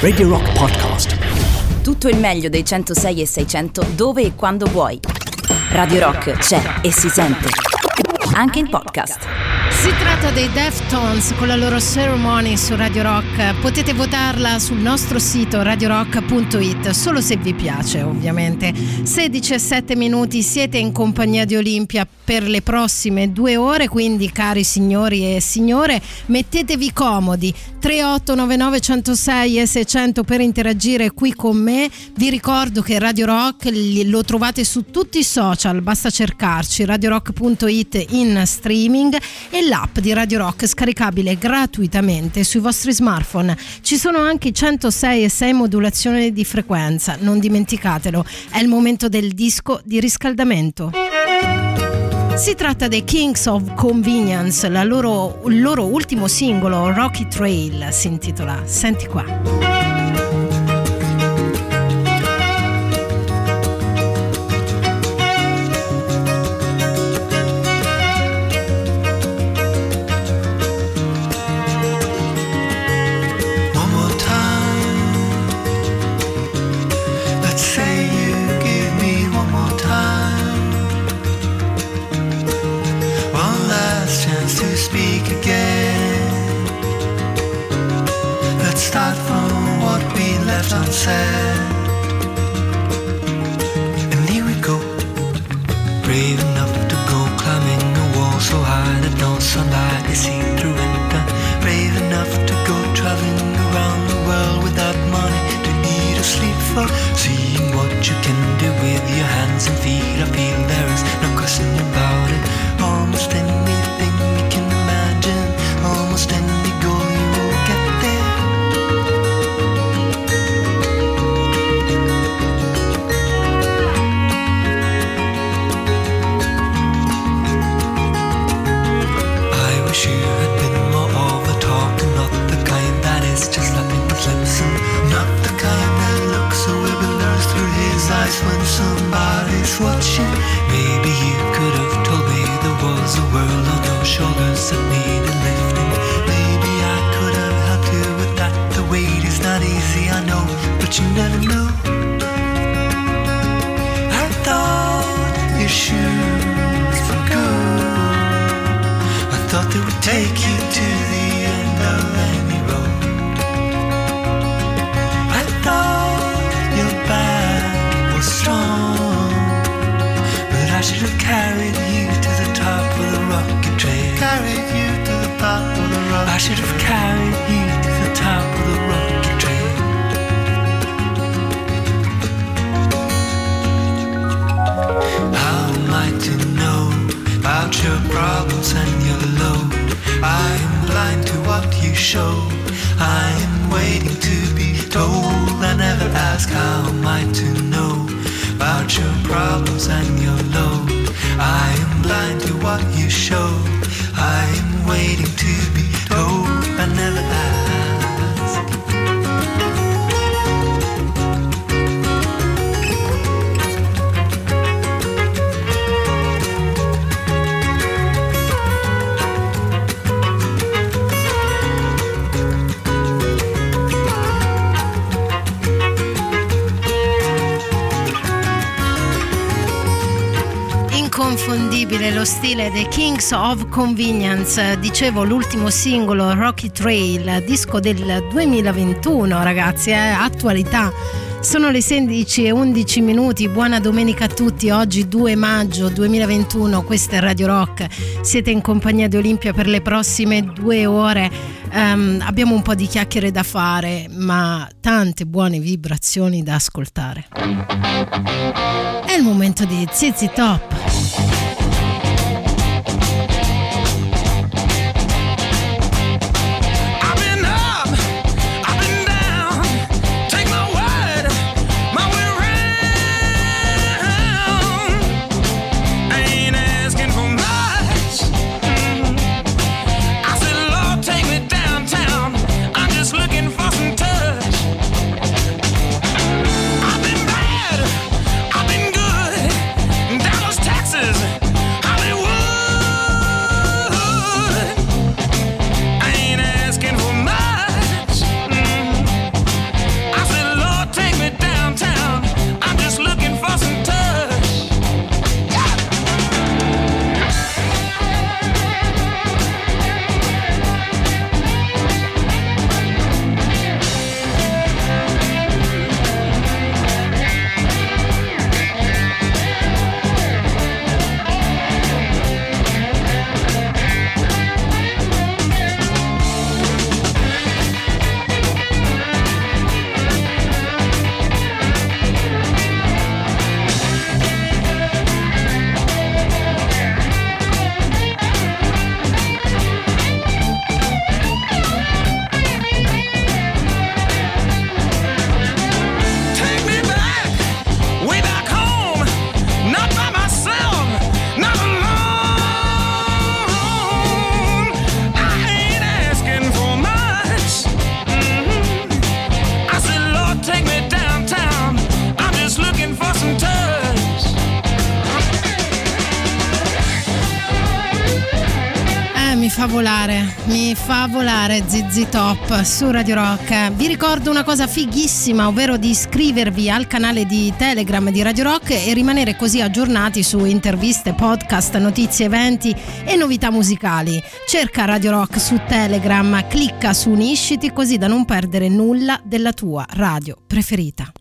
Radio Rock Podcast. Tutto il meglio dei 106 e 600 dove e quando vuoi. Radio Rock c'è e si sente. Anche in podcast. Si tratta dei Deftones con la loro Ceremony su Radio Rock. Potete votarla sul nostro sito radiorock.it, solo se vi piace ovviamente. 16 e 7 minuti siete in compagnia di Olimpia per le prossime due ore, quindi cari signori e signore, mettetevi comodi. 3899 106 e 600 per interagire qui con me. Vi ricordo che Radio Rock lo trovate su tutti i social, basta cercarci radiorock.it in streaming e l'app di Radio Rock scaricabile gratuitamente sui vostri smartphone. Ci sono anche i 106 e 6 modulazioni di frequenza, non dimenticatelo, è il momento del disco di riscaldamento. Si tratta dei Kings of Convenience, loro, il loro ultimo singolo, Rocky Trail, si intitola. Senti qua. show. I am waiting to be told. I never ask how am I to know about your problems and your load. I am blind to what you show. I am waiting to be stile dei Kings of Convenience, dicevo l'ultimo singolo Rocky Trail, disco del 2021 ragazzi, eh, attualità. Sono le 16 e 11 minuti, buona domenica a tutti, oggi 2 maggio 2021, questa è Radio Rock, siete in compagnia di Olimpia per le prossime due ore, um, abbiamo un po' di chiacchiere da fare, ma tante buone vibrazioni da ascoltare. È il momento di Zizi Top. Fa volare, mi fa volare ZZ Top su Radio Rock. Vi ricordo una cosa fighissima, ovvero di iscrivervi al canale di Telegram di Radio Rock e rimanere così aggiornati su interviste, podcast, notizie, eventi e novità musicali. Cerca Radio Rock su Telegram, clicca su Unisciti così da non perdere nulla della tua radio preferita.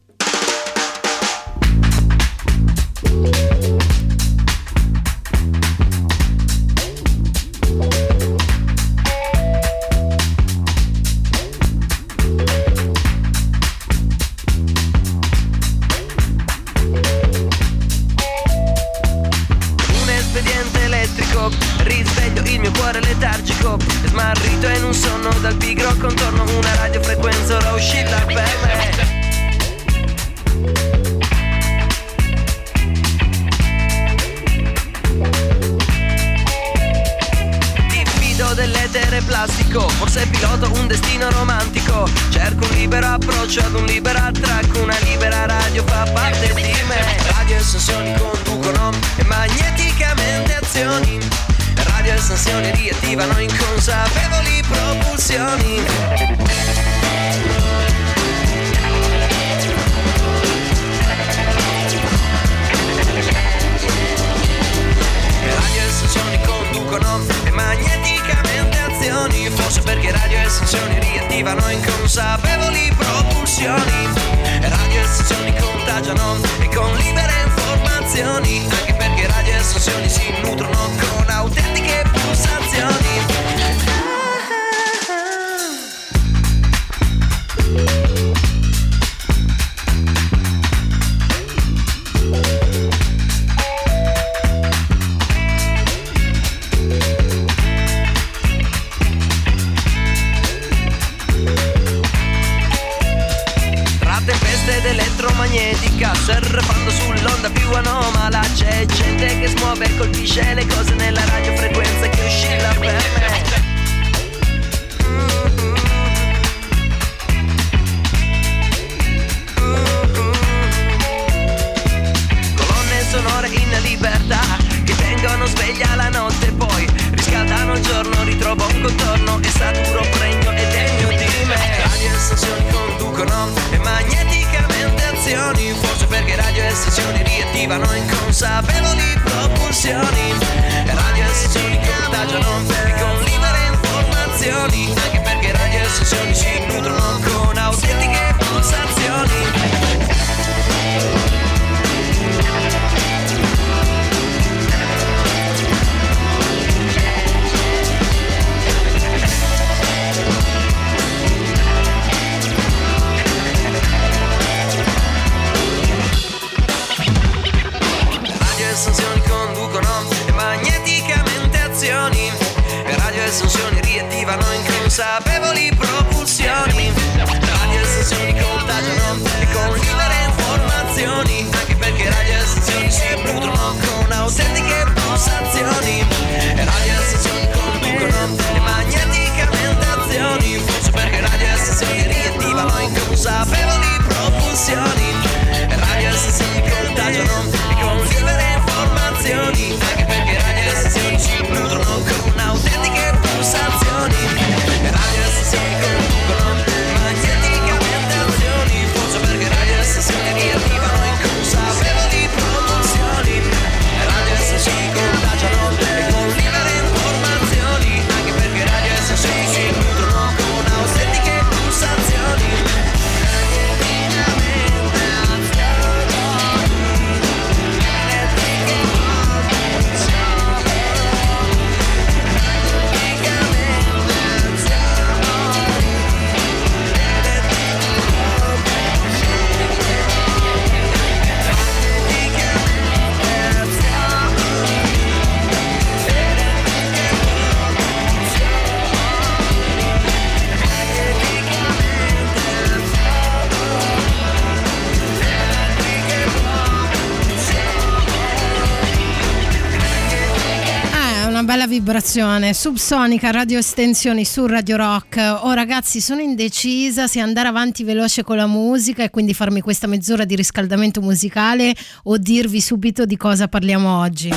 sensazione subsonica radio estensioni su Radio Rock oh ragazzi sono indecisa se andare avanti veloce con la musica e quindi farmi questa mezz'ora di riscaldamento musicale o dirvi subito di cosa parliamo oggi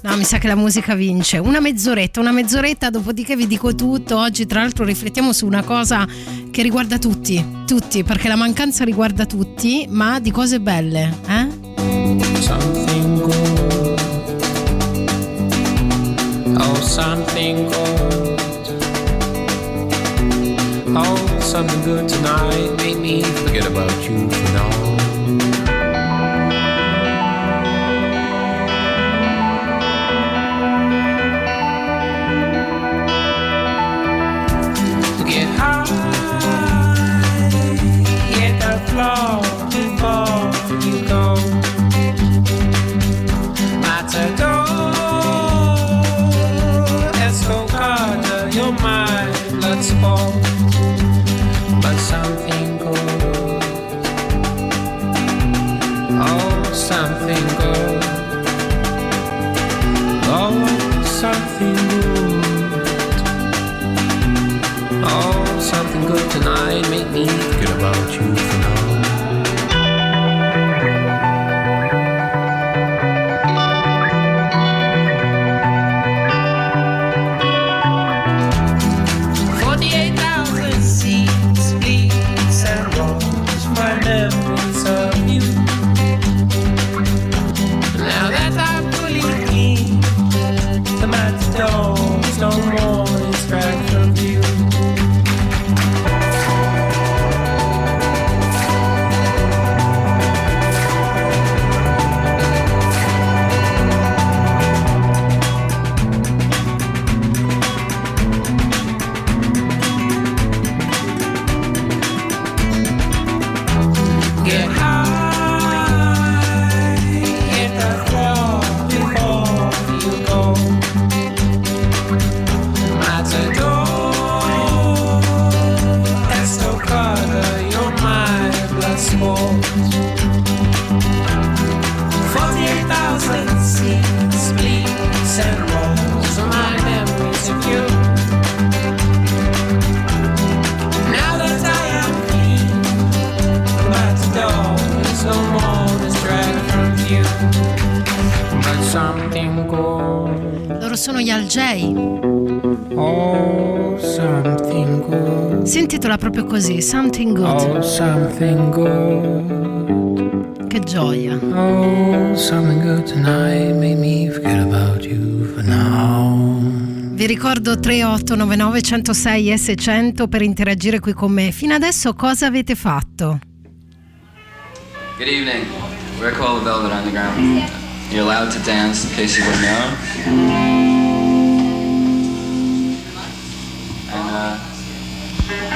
No, mi sa che la musica vince. Una mezz'oretta, una mezz'oretta, dopodiché vi dico tutto. Oggi, tra l'altro, riflettiamo su una cosa che riguarda tutti, tutti, perché la mancanza riguarda tutti, ma di cose belle, eh? Oh, something good tonight made me forget about you. tonight. Make me forget about you. 3899 106 S100 per interagire qui con me. Fino adesso cosa avete fatto? Good evening. We're called Velvet Underground. Mm. You're allowed to dance in case you didn't know. Mm. And uh,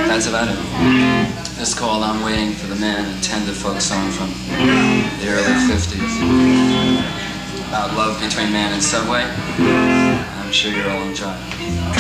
that's about it. Mm. This called I'm Waiting for the Man, a tender folk song from mm. the early 50s. About love between man and subway. I'm sure you'll all enjoy it.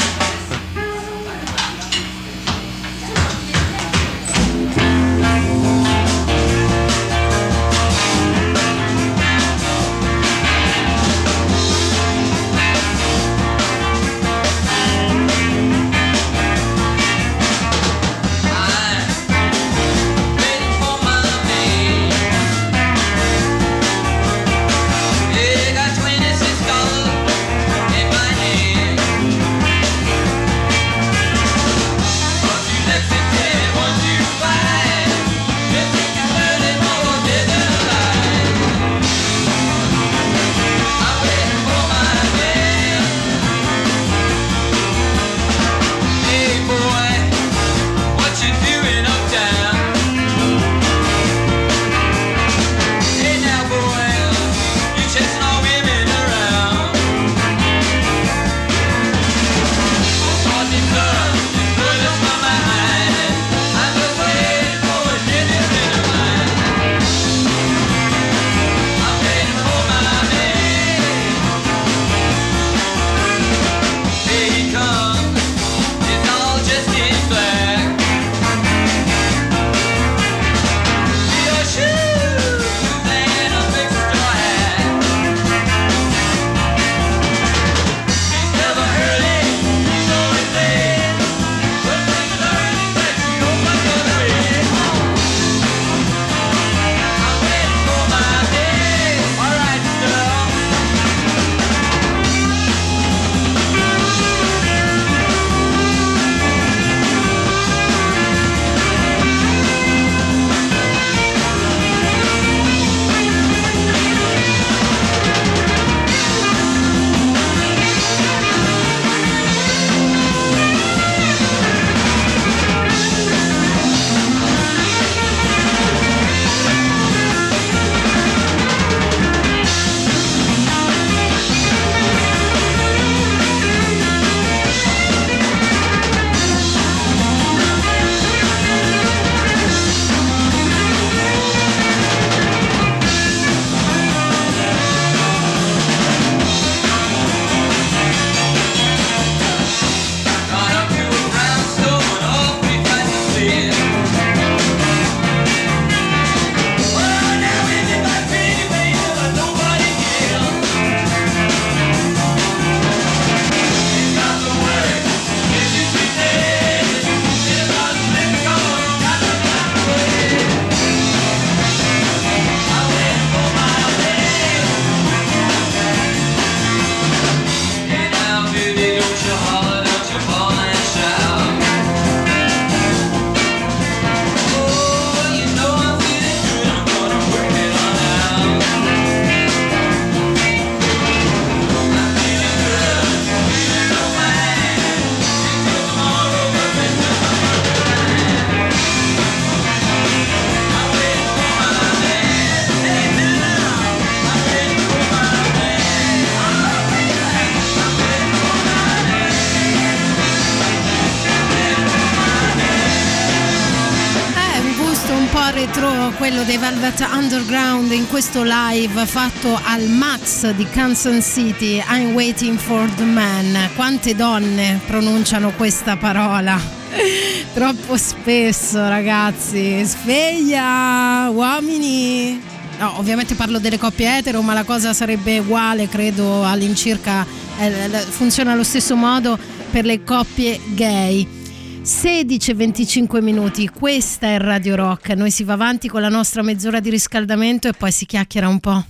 Quello dei Velvet Underground in questo live fatto al Max di Kansas City I'm waiting for the man. Quante donne pronunciano questa parola? Troppo spesso ragazzi. Sveglia uomini. No ovviamente parlo delle coppie etero ma la cosa sarebbe uguale credo all'incirca eh, funziona allo stesso modo per le coppie gay 16 25 minuti, questa è Radio Rock. Noi si va avanti con la nostra mezz'ora di riscaldamento e poi si chiacchiera un po'.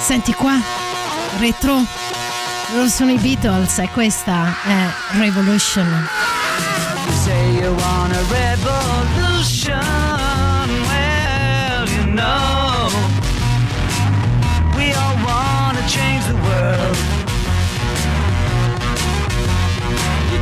Senti qua, retro. Loro sono i Beatles e questa è Revolution.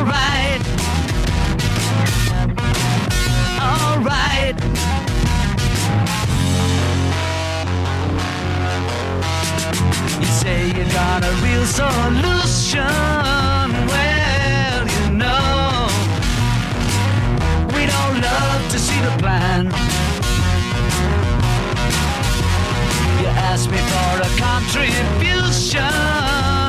Alright. Alright. You say you got a real solution. Well, you know, we'd all love to see the plan. You ask me for a contribution.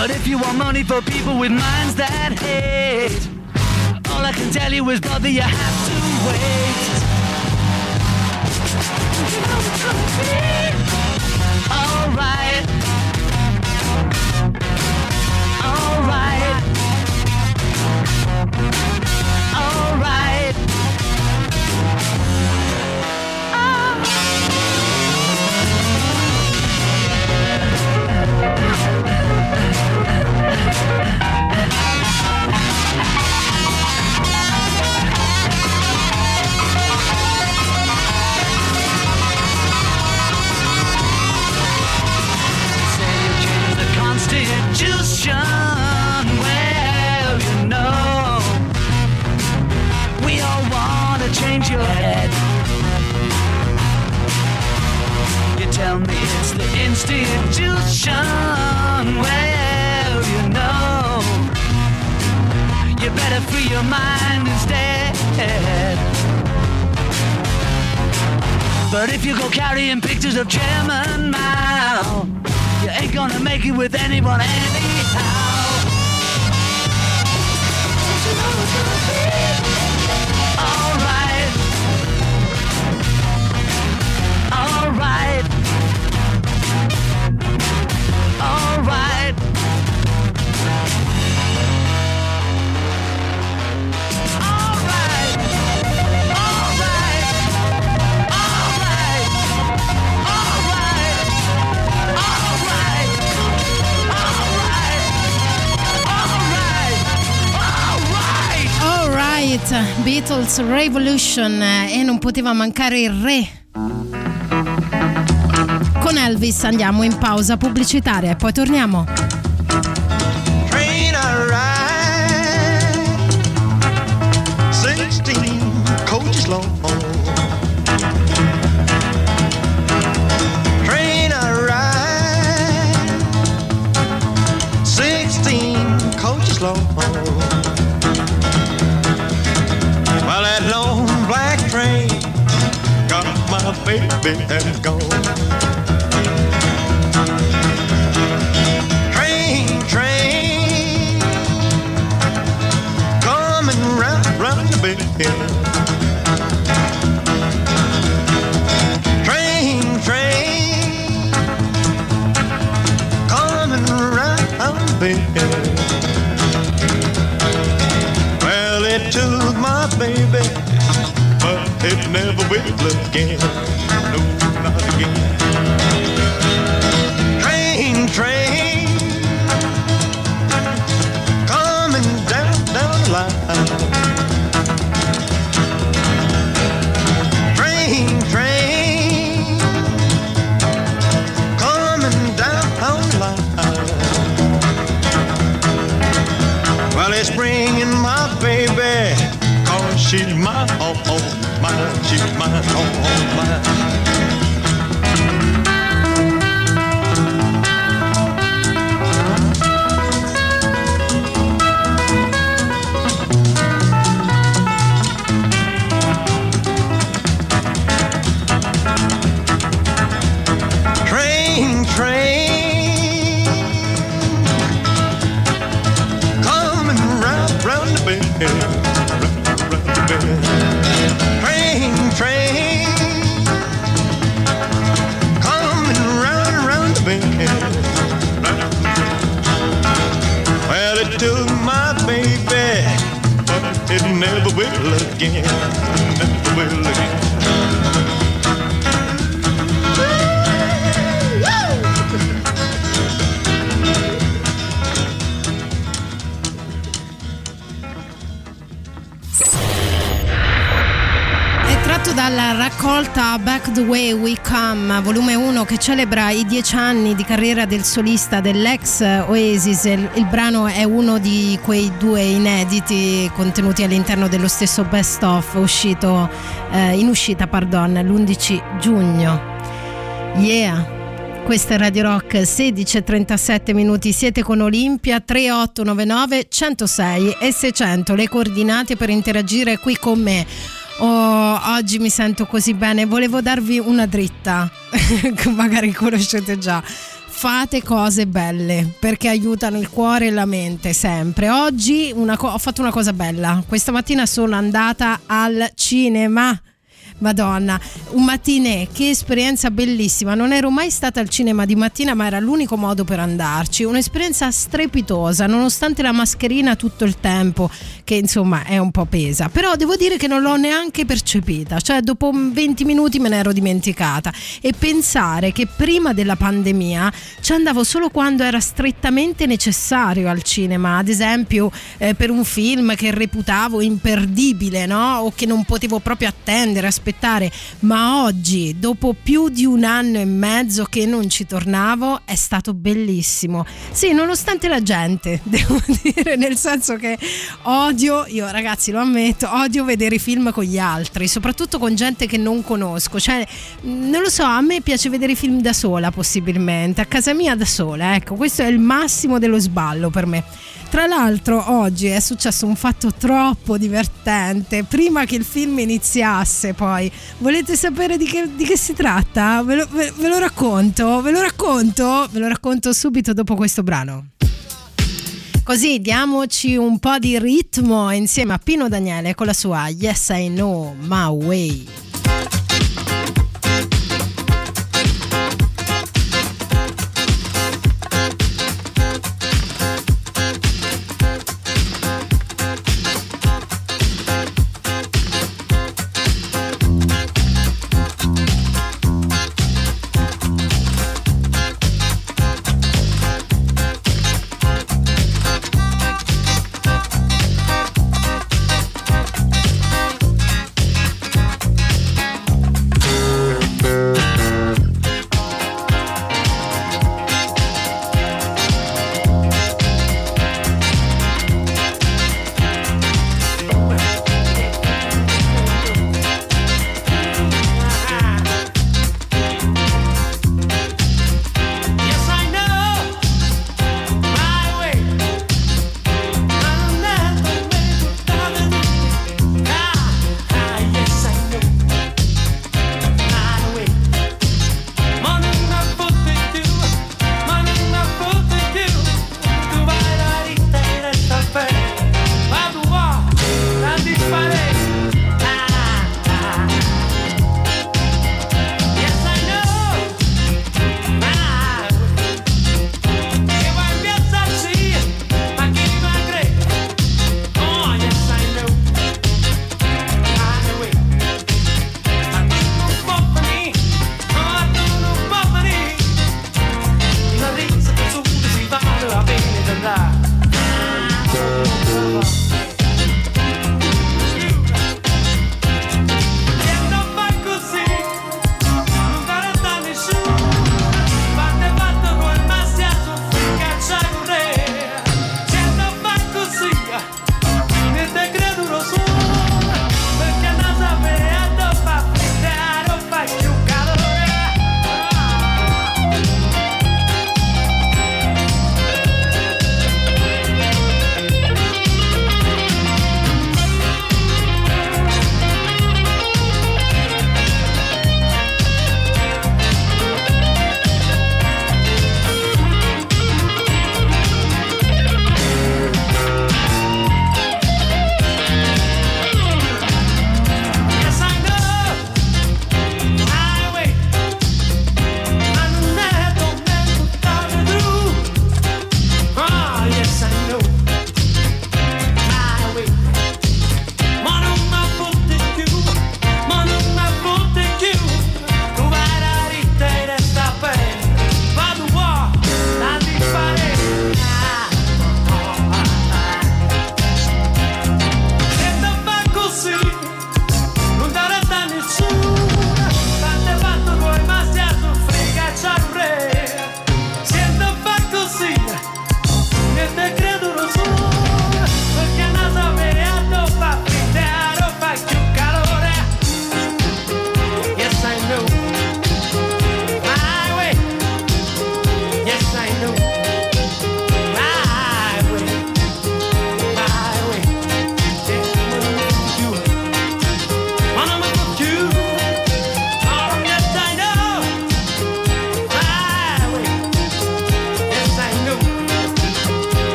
But if you want money for people with minds that hate, all I can tell you is, brother, you have to wait. You alright. Alright. Alright. Say ah. Tell me it's the institution. Well, you better free your mind instead. But if you go carrying pictures of Chairman Mao, you ain't gonna make it with anyone anyhow. Alright. Alright, Beatles Revolution eh, e non poteva mancare il re. Con Elvis andiamo in pausa pubblicitaria e poi torniamo. Baby and gone. Train, train, coming round, round the bend. we're looking. No, not again. you my, oh, oh my. again. Then we'll raccolta Back the Way We Come, volume 1, che celebra i dieci anni di carriera del solista dell'ex Oasis. Il, il brano è uno di quei due inediti contenuti all'interno dello stesso best of uscito eh, in uscita, pardon, l'11 giugno. Yeah. Questa è Radio Rock 16.37 minuti, siete con Olimpia 3899 106 e 600, le coordinate per interagire qui con me. Oh, oggi mi sento così bene, volevo darvi una dritta, che magari conoscete già. Fate cose belle perché aiutano il cuore e la mente sempre. Oggi co- ho fatto una cosa bella. Questa mattina sono andata al cinema. Madonna, un mattinè, che esperienza bellissima. Non ero mai stata al cinema di mattina, ma era l'unico modo per andarci. Un'esperienza strepitosa, nonostante la mascherina tutto il tempo, che insomma è un po' pesa. Però devo dire che non l'ho neanche percepita, cioè dopo 20 minuti me ne ero dimenticata. E pensare che prima della pandemia ci andavo solo quando era strettamente necessario al cinema, ad esempio eh, per un film che reputavo imperdibile, no? O che non potevo proprio attendere, aspettare. Ma oggi, dopo più di un anno e mezzo che non ci tornavo, è stato bellissimo. Sì, nonostante la gente, devo dire, nel senso che odio, io ragazzi lo ammetto, odio vedere i film con gli altri, soprattutto con gente che non conosco. Cioè, non lo so, a me piace vedere i film da sola possibilmente, a casa mia da sola, ecco, questo è il massimo dello sballo per me. Tra l'altro oggi è successo un fatto troppo divertente, prima che il film iniziasse poi. Volete sapere di che, di che si tratta? Ve lo, ve- ve lo racconto, ve lo racconto, ve lo racconto subito dopo questo brano. Così diamoci un po' di ritmo insieme a Pino Daniele con la sua Yes I Know My Way.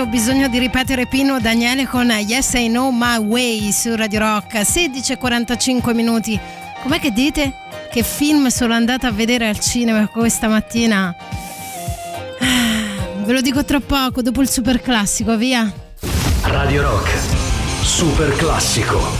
Ho bisogno di ripetere Pino Daniele con Yes I Know My Way su Radio Rock 16.45 minuti com'è che dite? che film sono andata a vedere al cinema questa mattina? Ah, ve lo dico tra poco dopo il super classico via Radio Rock. Super classico.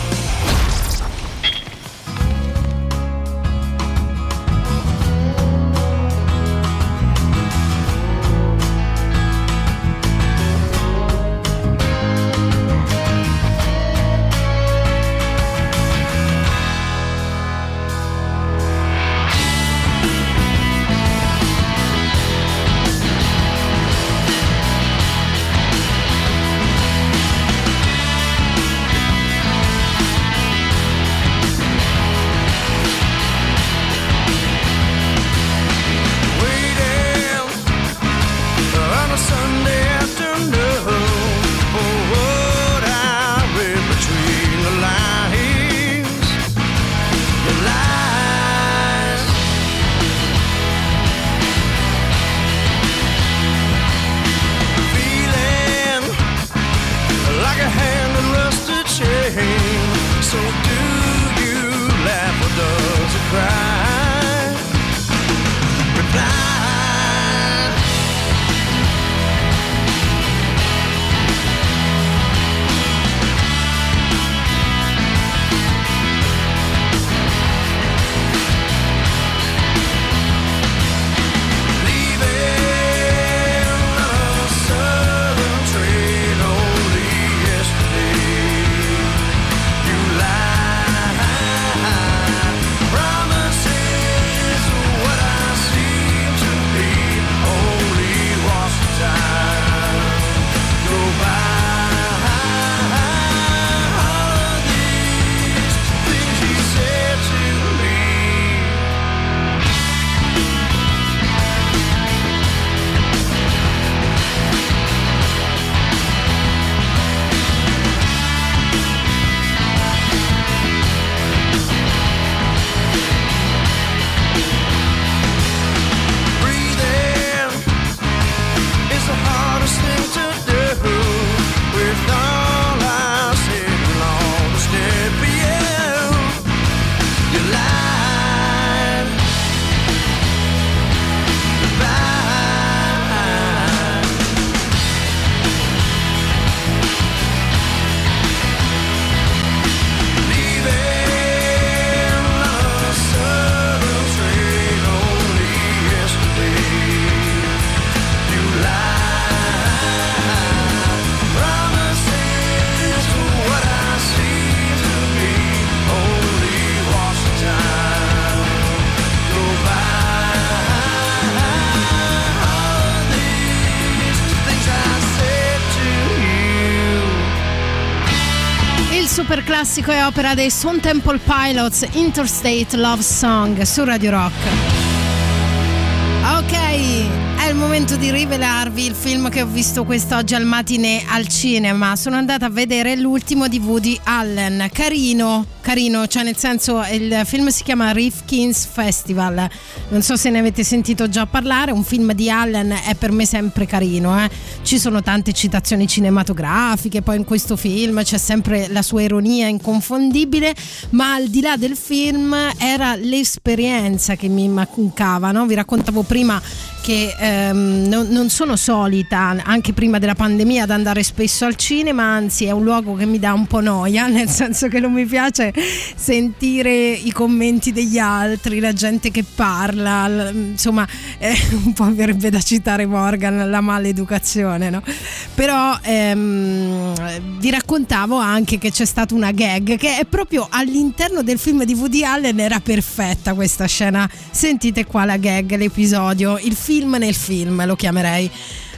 Classico è opera dei Stone Temple Pilots Interstate Love Song su Radio Rock Ok, è il momento di rivelarvi il film che ho visto quest'oggi al matinee al cinema. Sono andata a vedere l'ultimo di Woody Allen. Carino, carino, cioè nel senso il film si chiama Rifkin's Festival. Non so se ne avete sentito già parlare, un film di Allen è per me sempre carino. eh. Ci sono tante citazioni cinematografiche, poi in questo film c'è sempre la sua ironia inconfondibile, ma al di là del film era l'esperienza che mi mancava. no? Vi raccontavo prima che ehm, non, non sono solita, anche prima della pandemia, ad andare spesso al cinema, anzi è un luogo che mi dà un po' noia, nel senso che non mi piace sentire i commenti degli altri, la gente che parla, insomma eh, un po' verrebbe da citare Morgan, la maleducazione, no? Però ehm, vi raccontavo anche che c'è stata una gag che è proprio all'interno del film di Woody Allen era perfetta questa scena. Sentite qua la gag, l'episodio, il film nel film lo chiamerei.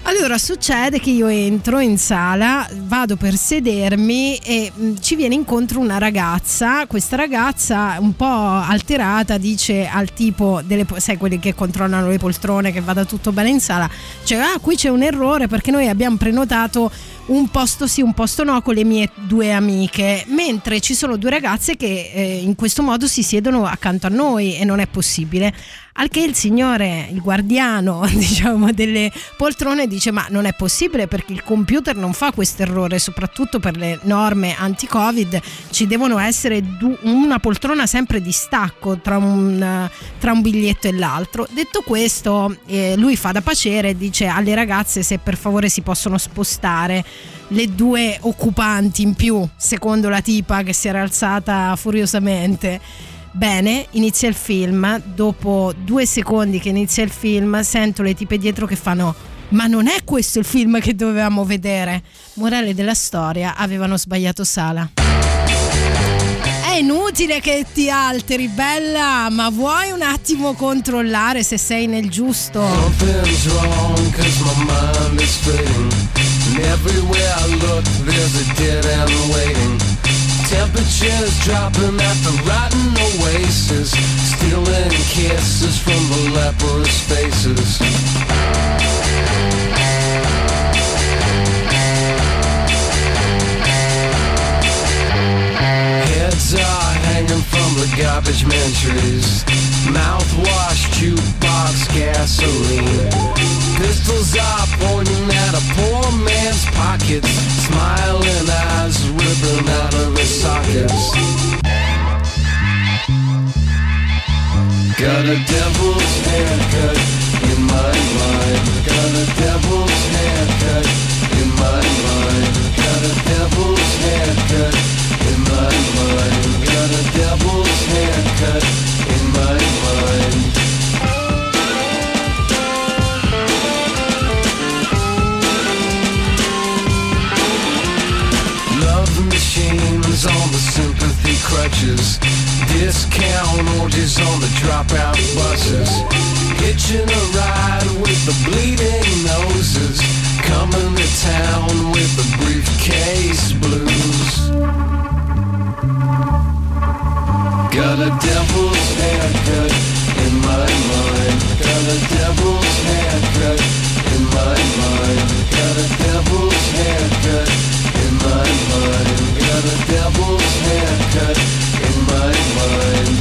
Allora succede che io entro in sala, vado per sedermi e mh, ci viene incontro una ragazza. Questa ragazza un po' alterata dice al tipo delle sai quelli che controllano le poltrone che vada tutto bene in sala, cioè ah qui c'è un errore perché noi abbiamo prenotato un posto sì, un posto no con le mie due amiche, mentre ci sono due ragazze che eh, in questo modo si siedono accanto a noi e non è possibile. Al che il signore, il guardiano, diciamo, delle poltrone dice: Ma non è possibile perché il computer non fa questo errore, soprattutto per le norme anti-Covid. Ci devono essere du- una poltrona sempre di stacco tra un, tra un biglietto e l'altro. Detto questo, eh, lui fa da pacere e dice alle ragazze se per favore si possono spostare le due occupanti in più, secondo la tipa che si era alzata furiosamente. Bene, inizia il film, dopo due secondi che inizia il film sento le tipe dietro che fanno ma non è questo il film che dovevamo vedere. Morale della storia, avevano sbagliato sala. È inutile che ti alteri, bella, ma vuoi un attimo controllare se sei nel giusto? Something's wrong cause my mind is fading And everywhere I look there's a dead end waiting Temperatures dropping at the rotten oasis Stealing kisses from the leprous faces Heads are hanging from the garbage man trees. Mouthwash, jukebox, gasoline Pistols are pointing at a poor man's pockets Smiling eyes ripping out of his sockets. Got a devil's haircut in my mind. Got a devil's haircut in my mind. Got a devil's haircut in my mind. Got a devil's haircut on the sympathy crutches. Discount orgies on the dropout buses. Hitching a ride with the bleeding noses. Coming to town with the briefcase blues. Got a devil's haircut in my mind. Got a devil's haircut in my mind. Got a devil's haircut my mind Got a devil's haircut in my mind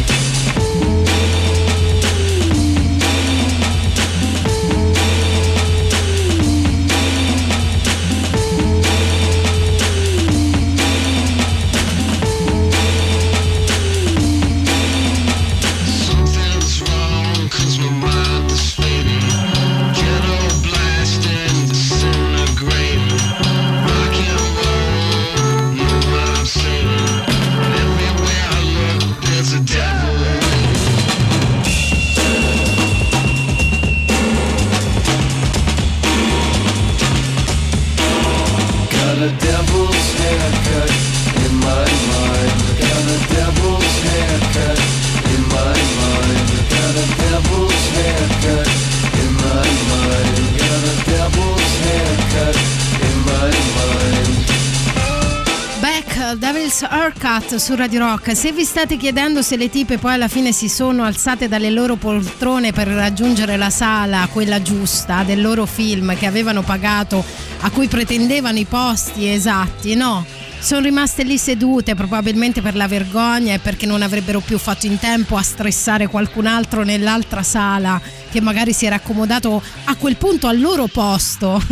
Devil's Haircut su Radio Rock. Se vi state chiedendo se le tipe poi alla fine si sono alzate dalle loro poltrone per raggiungere la sala, quella giusta, del loro film che avevano pagato, a cui pretendevano i posti esatti, no. Sono rimaste lì sedute probabilmente per la vergogna e perché non avrebbero più fatto in tempo a stressare qualcun altro nell'altra sala che magari si era accomodato a quel punto al loro posto.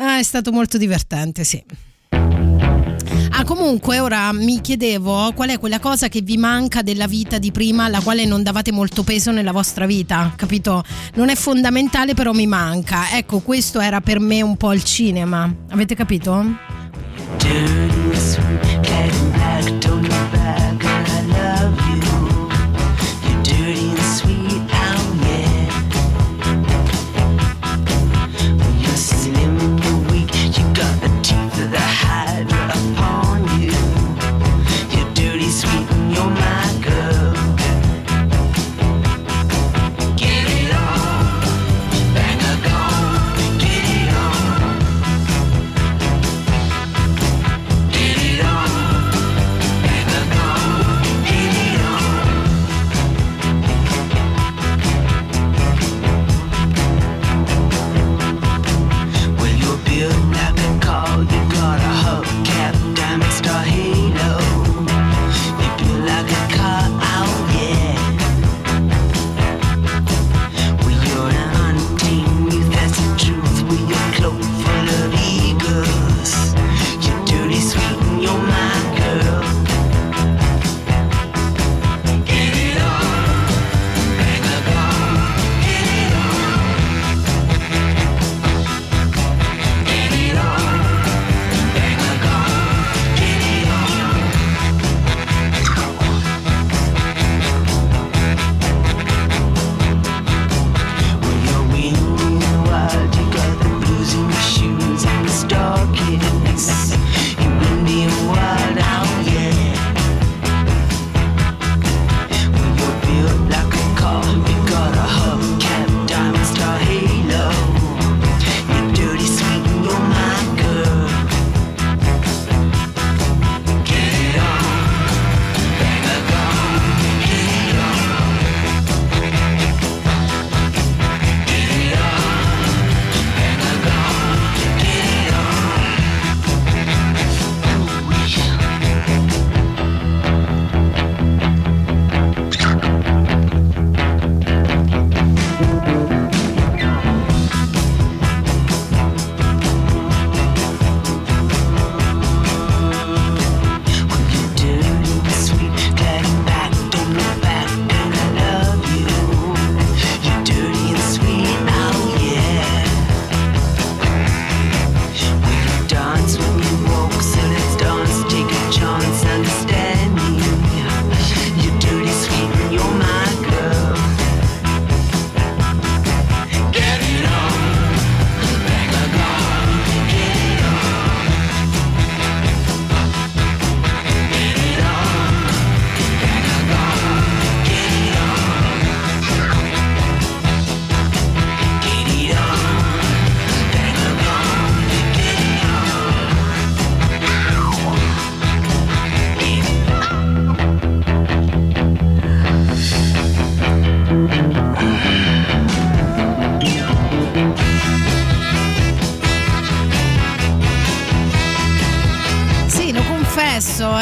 Ah, è stato molto divertente, sì. Ah, comunque ora mi chiedevo qual è quella cosa che vi manca della vita di prima, alla quale non davate molto peso nella vostra vita, capito? Non è fondamentale, però mi manca. Ecco, questo era per me un po' il cinema. Avete capito?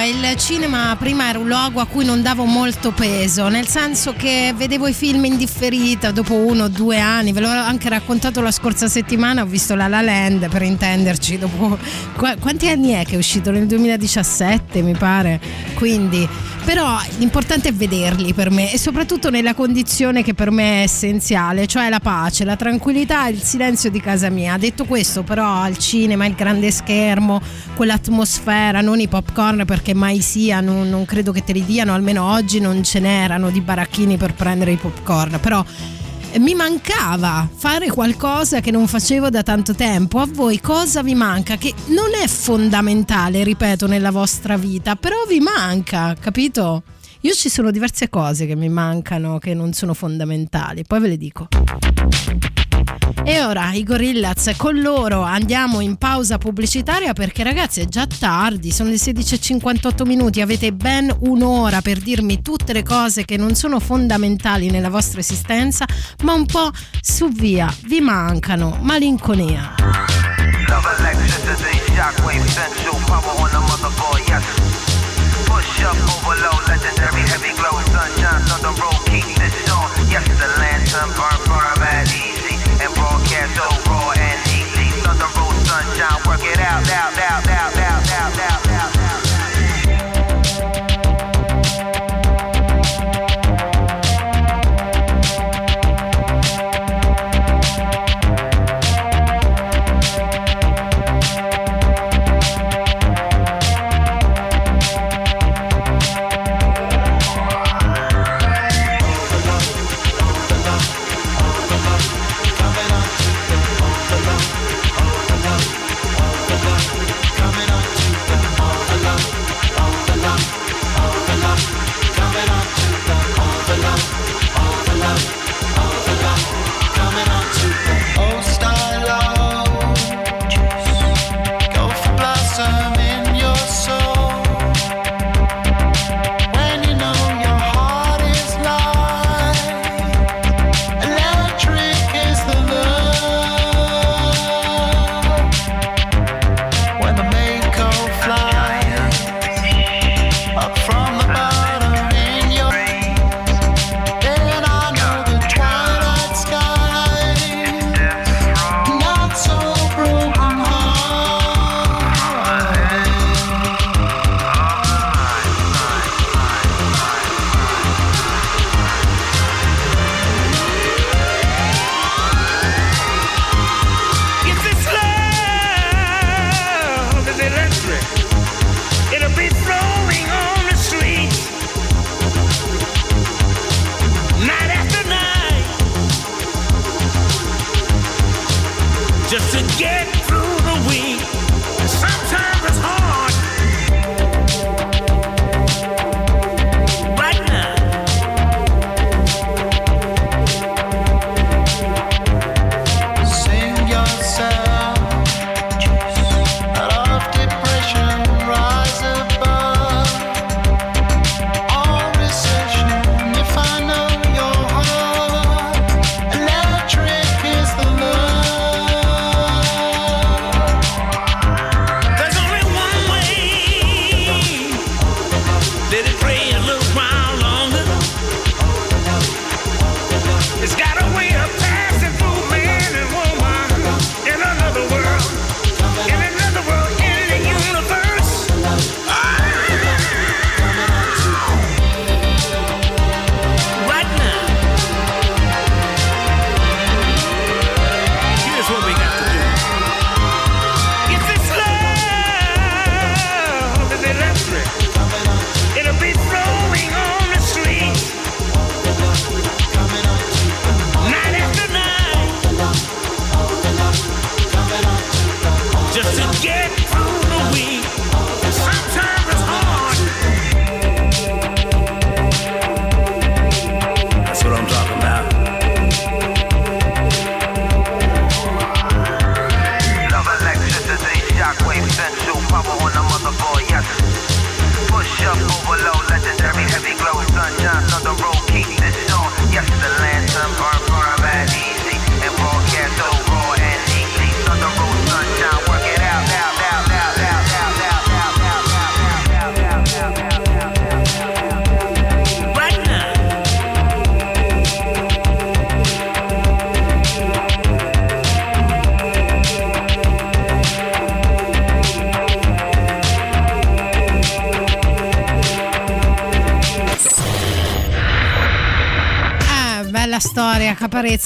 Il cinema prima era un luogo a cui non davo molto peso, nel senso che vedevo i film in differita dopo uno o due anni, ve l'ho anche raccontato la scorsa settimana, ho visto La La Land per intenderci, dopo qu- quanti anni è che è uscito? Nel 2017 mi pare, quindi però l'importante è vederli per me e soprattutto nella condizione che per me è essenziale, cioè la pace, la tranquillità e il silenzio di casa mia. Detto questo però al cinema, il grande schermo, quell'atmosfera, non i popcorn perché mai sia, non, non credo che te li diano, almeno oggi non ce n'erano di baracchini per prendere i popcorn, però mi mancava fare qualcosa che non facevo da tanto tempo. A voi cosa vi manca? Che non è fondamentale, ripeto, nella vostra vita, però vi manca, capito? Io ci sono diverse cose che mi mancano, che non sono fondamentali, poi ve le dico. E ora i Gorillaz con loro andiamo in pausa pubblicitaria perché ragazzi è già tardi, sono le 16.58 minuti, avete ben un'ora per dirmi tutte le cose che non sono fondamentali nella vostra esistenza, ma un po' su via, vi mancano, malinconia. Love burn, burn, out, out, out, out,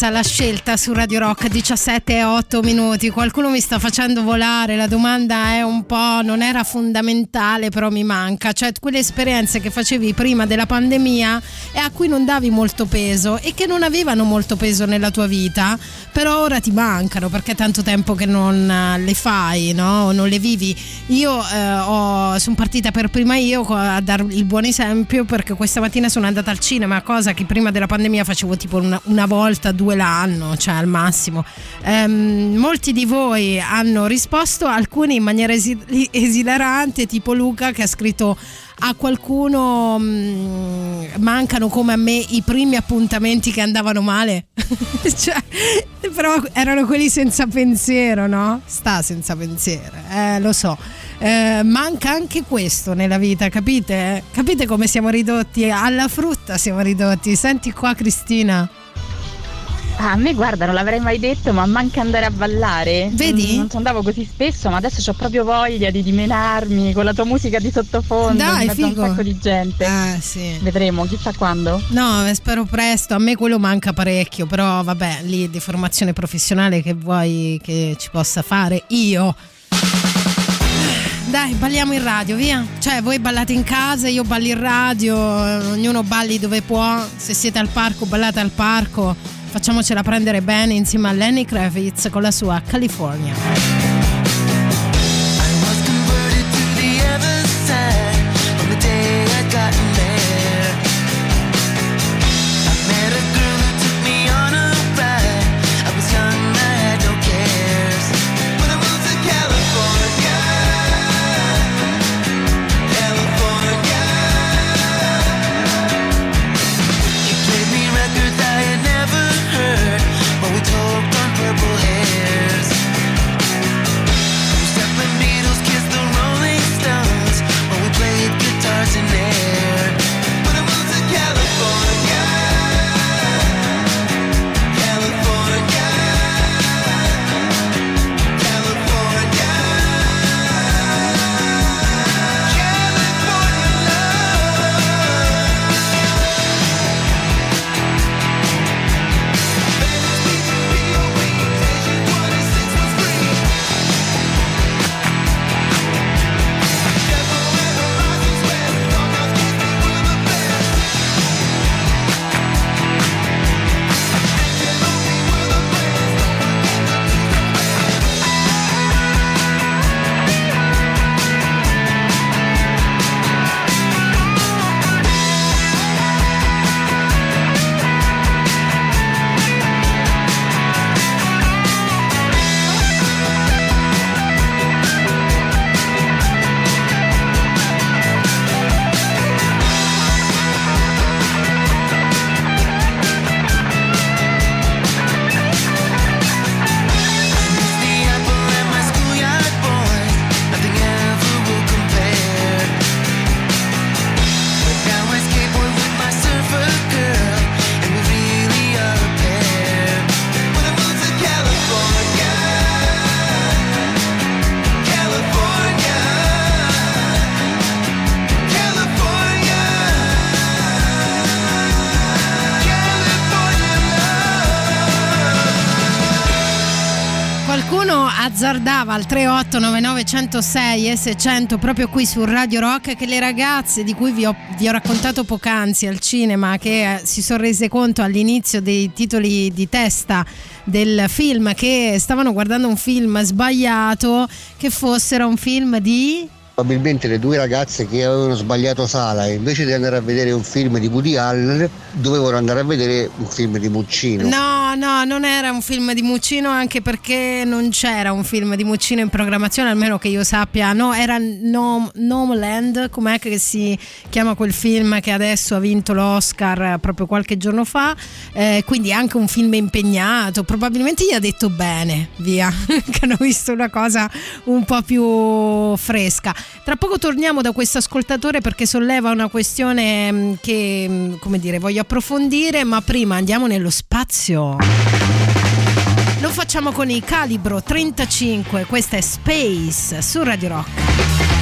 Caparezza, la scelta su Radio Rock 17 e 8 minuti. Qualcuno mi sta facendo volare, la domanda è un po', non era fondamentale, però mi manca. Cioè quelle esperienze che facevi prima della pandemia e a cui non davi molto peso e che non avevano molto peso nella tua vita, però ora ti mancano perché è tanto tempo che non eh, le fai, no? Non le vivi. Io eh, sono partita per prima io a dar il buon esempio perché questa mattina sono andata al cinema, cosa che prima della pandemia facevo tipo una, una volta, due l'anno, cioè al massimo. Ehm, molti di voi hanno risposto, alcuni in maniera esi- esilarante, tipo Luca che ha scritto a qualcuno mh, mancano come a me i primi appuntamenti che andavano male. cioè, però erano quelli senza pensiero, no? Sta senza pensiero, eh, lo so. Eh, manca anche questo nella vita, capite? Capite come siamo ridotti? Alla frutta siamo ridotti. Senti qua Cristina. Ah, a me guarda, non l'avrei mai detto, ma manca andare a ballare. Vedi? Mm, Non ci andavo così spesso, ma adesso ho proprio voglia di dimenarmi con la tua musica di sottofondo. Dai, figo. un sacco di gente. Eh, sì. Vedremo, chissà quando. No, eh, spero presto. A me quello manca parecchio, però vabbè, lì di formazione professionale che vuoi che ci possa fare io. Dai, balliamo in radio, via. Cioè, voi ballate in casa, io ballo in radio, ognuno balli dove può. Se siete al parco, ballate al parco. Facciamocela prendere bene insieme a Lenny Kravitz con la sua California. 3899106 9906 e 600 proprio qui su Radio Rock che le ragazze di cui vi ho, vi ho raccontato poc'anzi al cinema che eh, si sono rese conto all'inizio dei titoli di testa del film che stavano guardando un film sbagliato che fossero un film di Probabilmente le due ragazze che avevano sbagliato sala e invece di andare a vedere un film di Woody Allen dovevano andare a vedere un film di Muccino. No, no, non era un film di Muccino anche perché non c'era un film di Muccino in programmazione, almeno che io sappia. No, era No- Nomeland, com'è che si chiama quel film che adesso ha vinto l'Oscar proprio qualche giorno fa. Eh, quindi anche un film impegnato. Probabilmente gli ha detto bene, via, che hanno visto una cosa un po' più fresca. Tra poco torniamo da questo ascoltatore perché solleva una questione mh, che, mh, come dire, voglio approfondire, ma prima andiamo nello spazio. Lo facciamo con i Calibro 35, questa è Space su Radio Rock.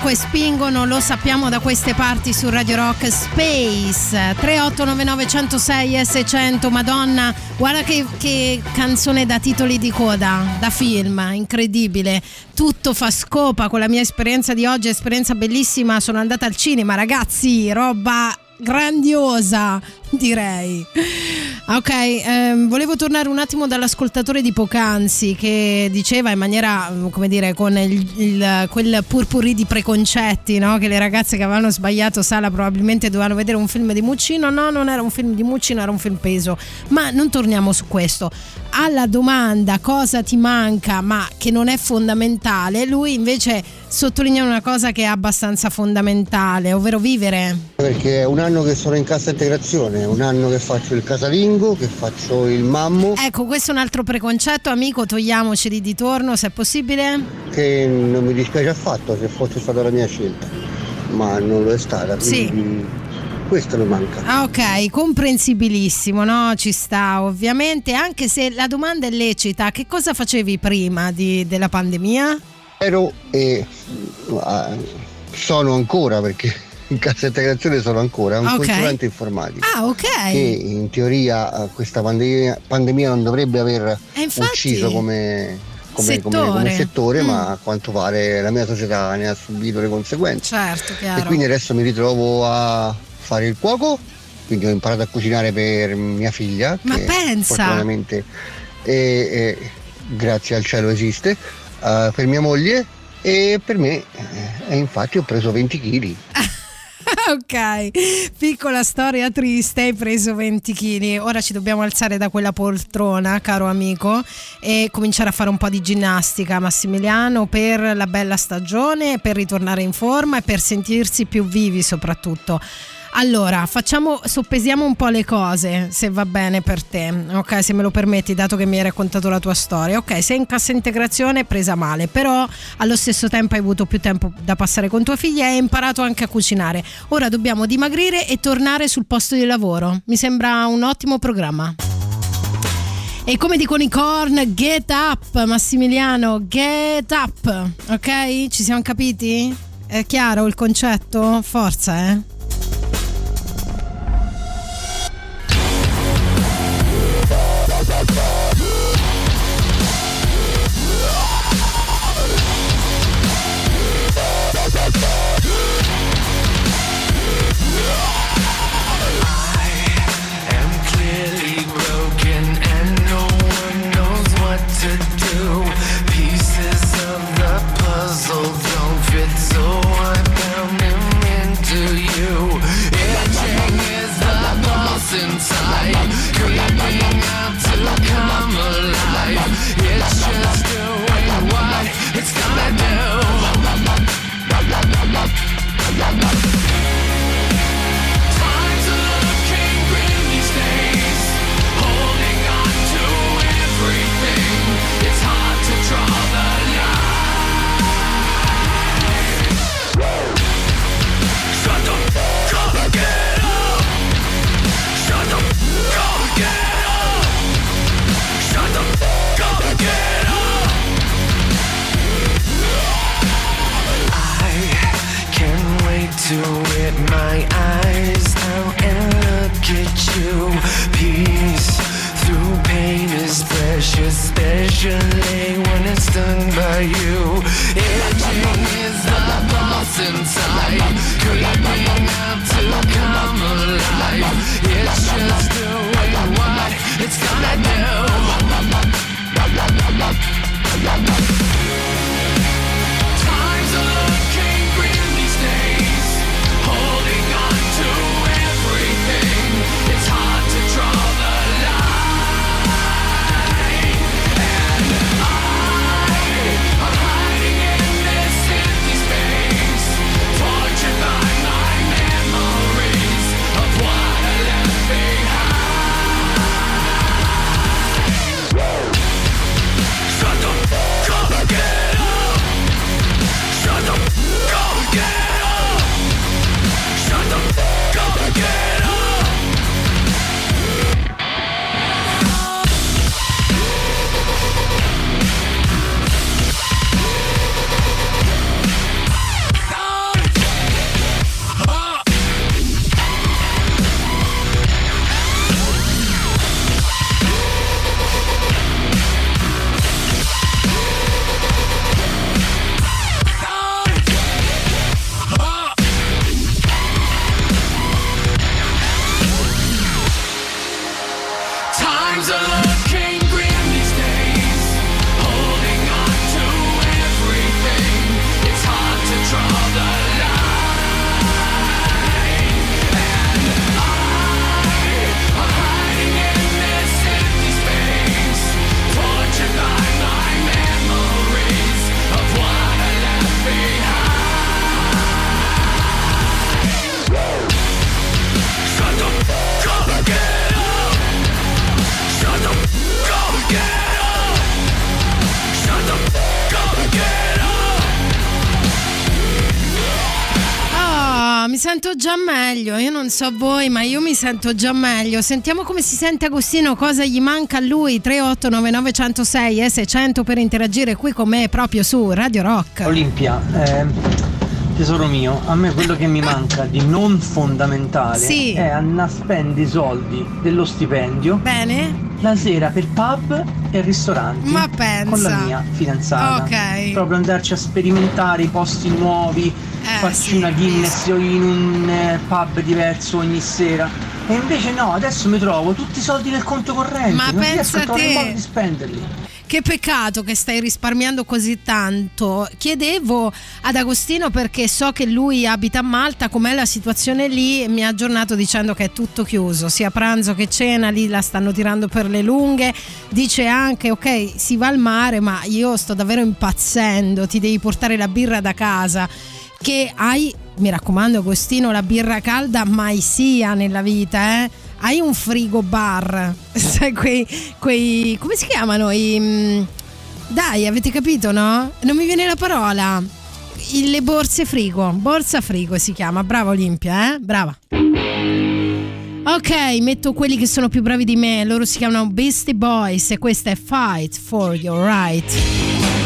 35 spingono, lo sappiamo da queste parti su Radio Rock Space 3899 106 e 600. Madonna, guarda che, che canzone da titoli di coda, da film, incredibile. Tutto fa scopa con la mia esperienza di oggi, esperienza bellissima. Sono andata al cinema, ragazzi, roba grandiosa, direi. Ok, ehm, volevo tornare un attimo dall'ascoltatore di poc'anzi che diceva in maniera, come dire, con il, il- quel purpurri di preconcetti, no? che le ragazze che avevano sbagliato sala probabilmente dovevano vedere un film di Muccino. No, non era un film di Muccino, era un film peso. Ma non torniamo su questo. Alla domanda cosa ti manca, ma che non è fondamentale, lui invece sottolinea una cosa che è abbastanza fondamentale, ovvero vivere. Perché è un anno che sono in cassa integrazione, è un anno che faccio il casalingo, che faccio il mammo, Ecco, questo è un altro preconcetto, amico, togliamoceli di torno se è possibile. che non mi dispiace affatto se fosse stata la mia scelta, ma non lo è stata. Sì. Quindi questo mi manca. Ah, ok, comprensibilissimo, no? Ci sta ovviamente, anche se la domanda è lecita, che cosa facevi prima di- della pandemia? Ero e ah, sono ancora perché in cassa integrazione sono ancora un Ok. consulente informatico. Ah, ok. Che in teoria eh, questa pandemia, pandemia non dovrebbe aver E infatti- ucciso come, come- come- Settore. come settore, Mm. ma a quanto pare la mia società ne ha subito le conseguenze. Certo, E chiaro. quindi adesso mi ritrovo a fare il cuoco, quindi ho imparato a cucinare per mia figlia. Ma pensa! Fortunatamente, e- e grazie al cielo esiste, eh, per mia moglie e per me. eh, E infatti ho preso 20 kg. ok, piccola storia triste, hai preso 20 kg. Ora ci dobbiamo alzare da quella poltrona, caro amico, e cominciare a fare un po' di ginnastica, Massimiliano, per la bella stagione, per ritornare in forma e per sentirsi più vivi soprattutto. Allora, facciamo, soppesiamo un po' le cose, se va bene per te, ok? Se me lo permetti, dato che mi hai raccontato la tua storia. Ok, sei in cassa integrazione, presa male, però allo stesso tempo hai avuto più tempo da passare con tua figlia e hai imparato anche a cucinare. Ora dobbiamo dimagrire e tornare sul posto di lavoro. Mi sembra un ottimo programma. E come dicono i corn, get up, Massimiliano, get up, ok? Ci siamo capiti? È chiaro il concetto? Forza, eh? Sento già meglio. Io non so voi, ma io mi sento già meglio. Sentiamo come si sente Agostino, cosa gli manca a lui. 3899 106 e 600 per interagire qui con me proprio su Radio Rock. Olimpia, eh, tesoro mio, a me quello che mi manca di non fondamentale Sì. è andare a spendere i soldi dello stipendio Bene? la sera per pub e ristoranti Ma pensa. con la mia fidanzata. Ok. Proprio andarci a sperimentare i posti nuovi, Eh, farci sì. una Guinness in un eh, pub diverso ogni sera. E invece no, adesso mi trovo tutti i soldi nel conto corrente, Ma non riesco pensa a trovare te. modo di spenderli. Che peccato che stai risparmiando così tanto. Chiedevo ad Agostino perché so che lui abita a Malta, com'è la situazione lì e mi ha aggiornato dicendo che è tutto chiuso, sia pranzo che cena, lì la stanno tirando per le lunghe. Dice anche ok, si va al mare, ma io sto davvero impazzendo, ti devi portare la birra da casa. Che hai, mi raccomando Agostino, la birra calda mai sia nella vita, eh? Hai un frigo bar, sai quei, quei come si chiamano? I, mm, dai, avete capito, no? Non mi viene la parola. Le borse frigo, borsa frigo si chiama. Brava Olimpia, eh? Brava. Ok, metto quelli che sono più bravi di me. Loro si chiamano Beastie Boys e questa è Fight for Your Right.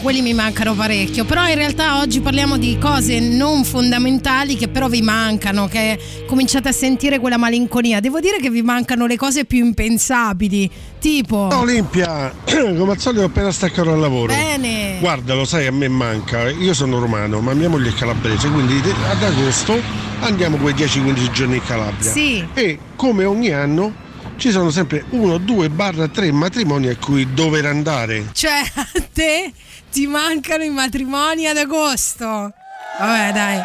Quelli mi mancano parecchio, però in realtà oggi parliamo di cose non fondamentali che però vi mancano, che cominciate a sentire quella malinconia. Devo dire che vi mancano le cose più impensabili, tipo... Olimpia, come al solito ho appena staccato dal lavoro. Bene. Guarda, lo sai, a me manca. Io sono romano, ma mia moglie è calabrese, quindi ad agosto andiamo quei 10-15 giorni in Calabria. Sì. E come ogni anno ci sono sempre uno, due, barra tre matrimoni a cui dover andare. Cioè, a te ti mancano i matrimoni ad agosto. Vabbè, dai.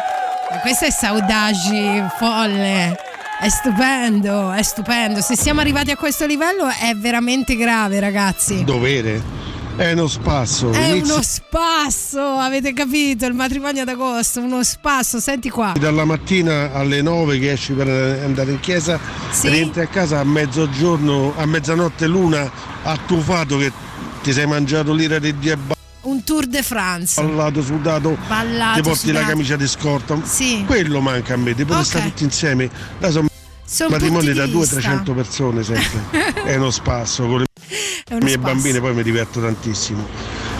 Ma Questo è saudagi folle. È stupendo, è stupendo. Se siamo arrivati a questo livello è veramente grave, ragazzi. Dovere. È uno spasso. È Inizi uno spasso, avete capito? Il matrimonio ad agosto, uno spasso. Senti qua. dalla mattina alle 9 che esci per andare in chiesa, Sì. rientri a casa a mezzogiorno, a mezzanotte l'una, attufato che ti sei mangiato l'ira di Dio e Un Tour de France. ballato, sudato, Ballato, ti porti la sudato. camicia di scorta. Sì. Quello manca a me, di poter Ok. stare tutti insieme. Là sono Son matrimoni da di 200-300 persone sempre. È uno spasso. Con le mie spasso. bambine poi mi diverto tantissimo.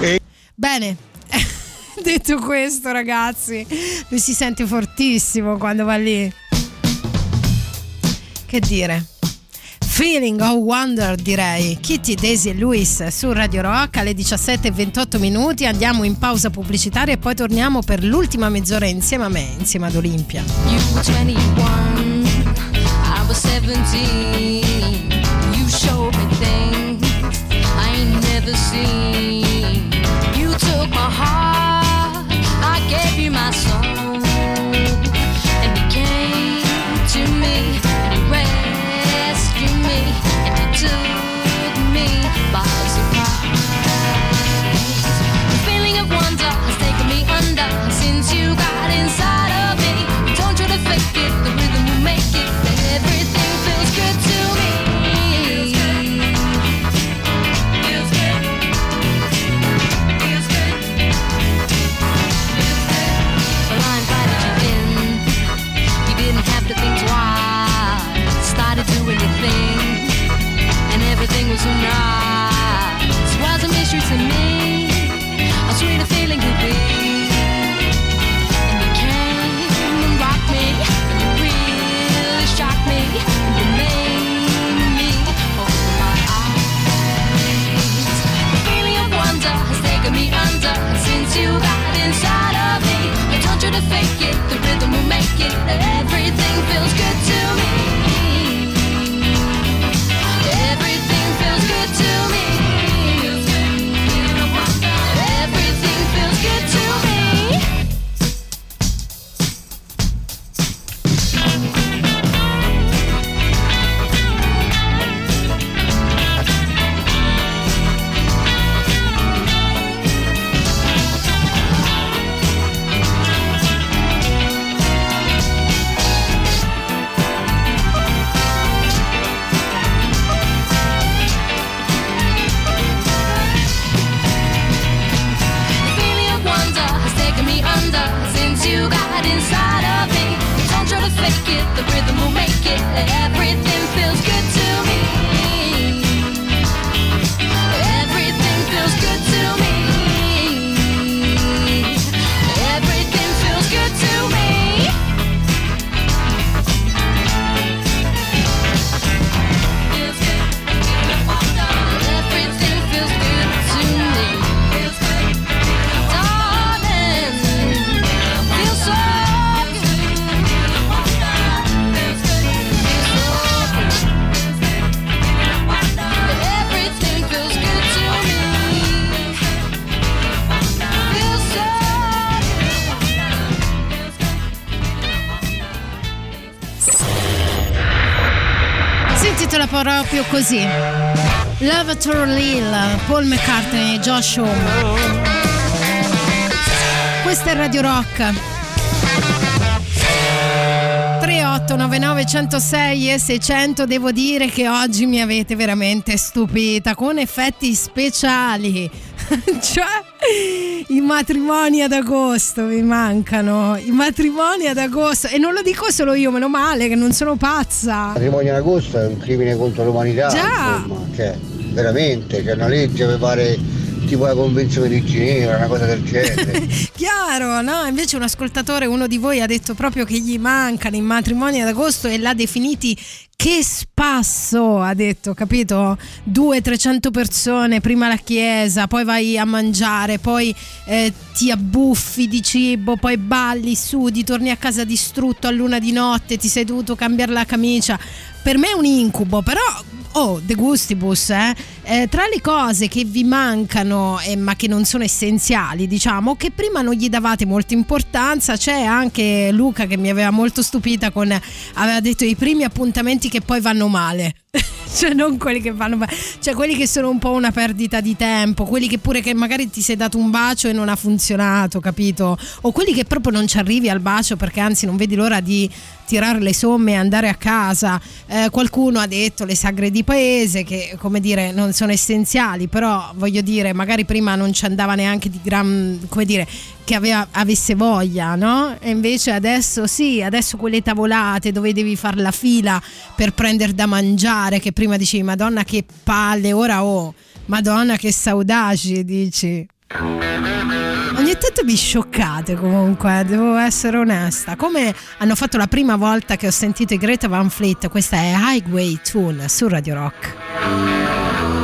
E Bene. Detto questo, ragazzi, lui si sente fortissimo quando va lì. Che dire? Feeling of Wonder direi Kitty, Daisy e Luis su Radio Rock alle 17.28 minuti andiamo in pausa pubblicitaria e poi torniamo per l'ultima mezz'ora insieme a me, insieme ad Olimpia You were 21, I was 17. You showed me things I ain't never seen. You took my heart, I gave you my soul. Everything feels good it, the rhythm will make it. Everything feels good to me. Proprio così. Love to Lil, Paul McCartney Josh Homme. Questa è Radio Rock. 3899 106 e 600 devo dire che oggi mi avete veramente stupita con effetti speciali cioè i matrimoni ad agosto mi mancano i matrimoni ad agosto e non lo dico solo io meno male che non sono pazza matrimonio in agosto è un crimine contro l'umanità, Già. insomma, cioè, veramente, c'è una legge per fare tipo la convenzione di Ginevra, una cosa del genere. Chiaro, no? Invece un ascoltatore, uno di voi ha detto proprio che gli mancano i matrimoni ad agosto e l'ha definiti che spasso, ha detto, capito? 200-300 persone, prima la chiesa, poi vai a mangiare, poi eh, ti abbuffi di cibo, poi balli, sudi, torni a casa distrutto a luna di notte, ti sei dovuto cambiare la camicia. Per me è un incubo, però oh, de gustibus, eh? Eh, tra le cose che vi mancano eh, ma che non sono essenziali, diciamo, che prima non gli davate molta importanza, c'è anche Luca che mi aveva molto stupita con, aveva detto i primi appuntamenti che poi vanno male. cioè non quelli che vanno cioè quelli che sono un po' una perdita di tempo, quelli che pure che magari ti sei dato un bacio e non ha funzionato, capito? O quelli che proprio non ci arrivi al bacio perché anzi non vedi l'ora di tirare le somme e andare a casa. Eh, qualcuno ha detto le sagre di paese che come dire non sono essenziali, però voglio dire magari prima non ci andava neanche di gran, come dire, che aveva, avesse voglia, no? E invece adesso sì, adesso quelle tavolate dove devi fare la fila per prendere da mangiare, che prima dicevi Madonna che palle, ora oh, Madonna che saudaci, dici. Ogni tanto mi scioccate comunque, devo essere onesta. Come hanno fatto la prima volta che ho sentito i Greta Van Fleet, questa è Highway Tune su Radio Rock.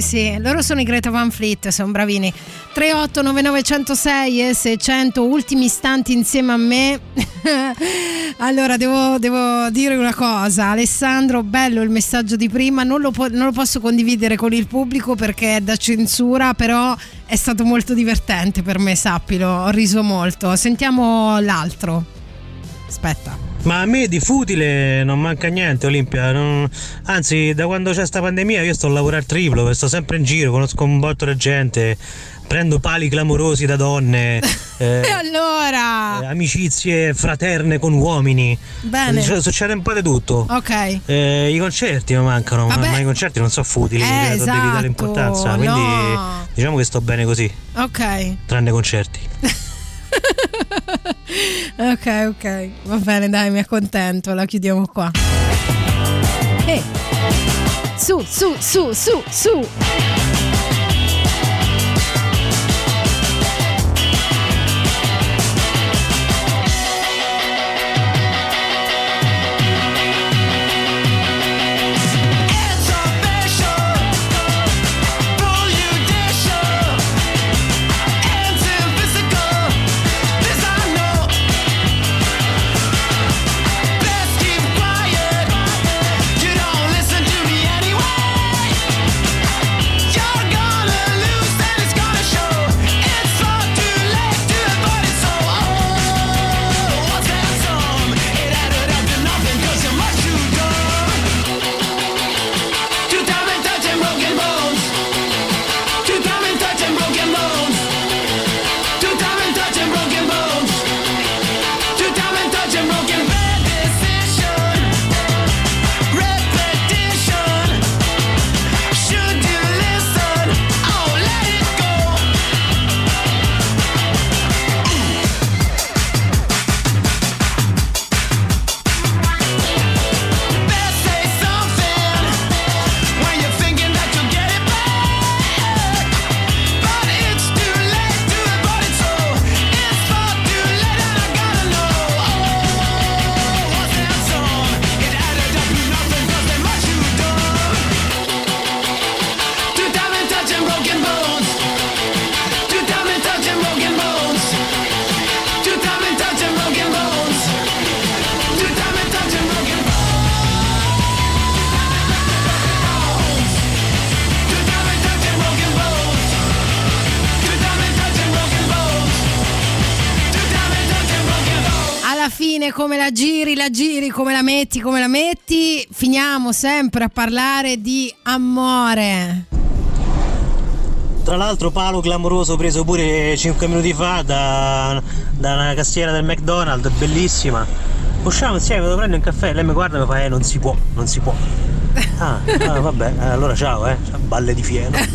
Sì, sì, loro sono i Greta Van Fleet, sono bravini. 389906 e 600 ultimi istanti insieme a me. allora, devo, devo dire una cosa, Alessandro, bello il messaggio di prima, non lo, non lo posso condividere con il pubblico perché è da censura, però è stato molto divertente per me, sappilo, ho riso molto. Sentiamo l'altro. Aspetta. Ma a me di futile non manca niente, Olimpia. non- Anzi, da quando c'è sta pandemia io sto a lavorare triplo, sto sempre in giro, conosco un botto di gente, prendo pali clamorosi da donne, eh, E allora? amicizie fraterne con uomini. Bene. Succede- Succede un po' di tutto. Ok. Eh, I concerti mi mancano, ma, ma i concerti non sono futili, Eh, cioè, devi dare esatto, importanza. Quindi no. diciamo che sto bene così, Ok. tranne concerti. Ok, ok. Va bene, dai, mi accontento. La chiudiamo qua. Eh. Su, su, su, su, su. Come la metti, come la metti, finiamo sempre a parlare di amore. Tra l'altro palo clamoroso preso pure 5 minuti fa da, da una cassiera del McDonald's, bellissima. Usciamo insieme, devo prendere un caffè, lei mi guarda e mi fa eh non si può, non si può. Ah, ah, vabbè, allora ciao eh, balle di fieno.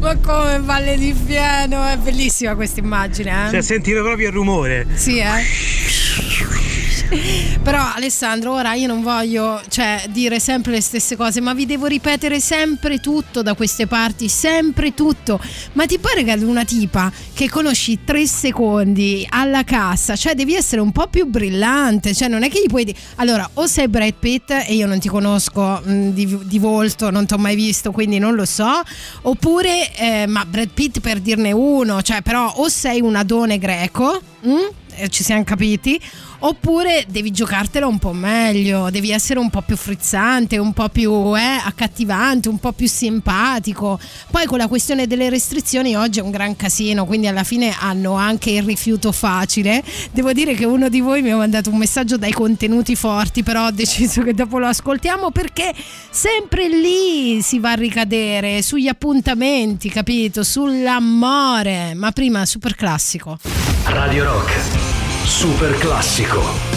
Ma come Valle di Fieno, è bellissima questa immagine, eh? Cioè sentito proprio il rumore. Sì, eh. Però Alessandro, ora io non voglio cioè, dire sempre le stesse cose, ma vi devo ripetere sempre tutto da queste parti, sempre tutto. Ma ti pare che ad una tipa che conosci tre secondi alla cassa, cioè devi essere un po' più brillante, cioè non è che gli puoi dire... Allora, o sei Brad Pitt e io non ti conosco mh, di, di volto, non ti ho mai visto, quindi non lo so, oppure, eh, ma Brad Pitt per dirne uno, cioè però o sei un adone greco, mh? Eh, ci siamo capiti, oppure devi giocartela un po' meglio, devi essere un po' più frizzante, un po' più eh, accattivante, un po' più simpatico. Poi con la questione delle restrizioni oggi è un gran casino, quindi alla fine hanno anche il rifiuto facile. Devo dire che uno di voi mi ha mandato un messaggio dai contenuti forti, però ho deciso che dopo lo ascoltiamo perché sempre lì si va a ricadere sugli appuntamenti, capito? Sull'amore, ma prima super classico. Radio Rock, super classico.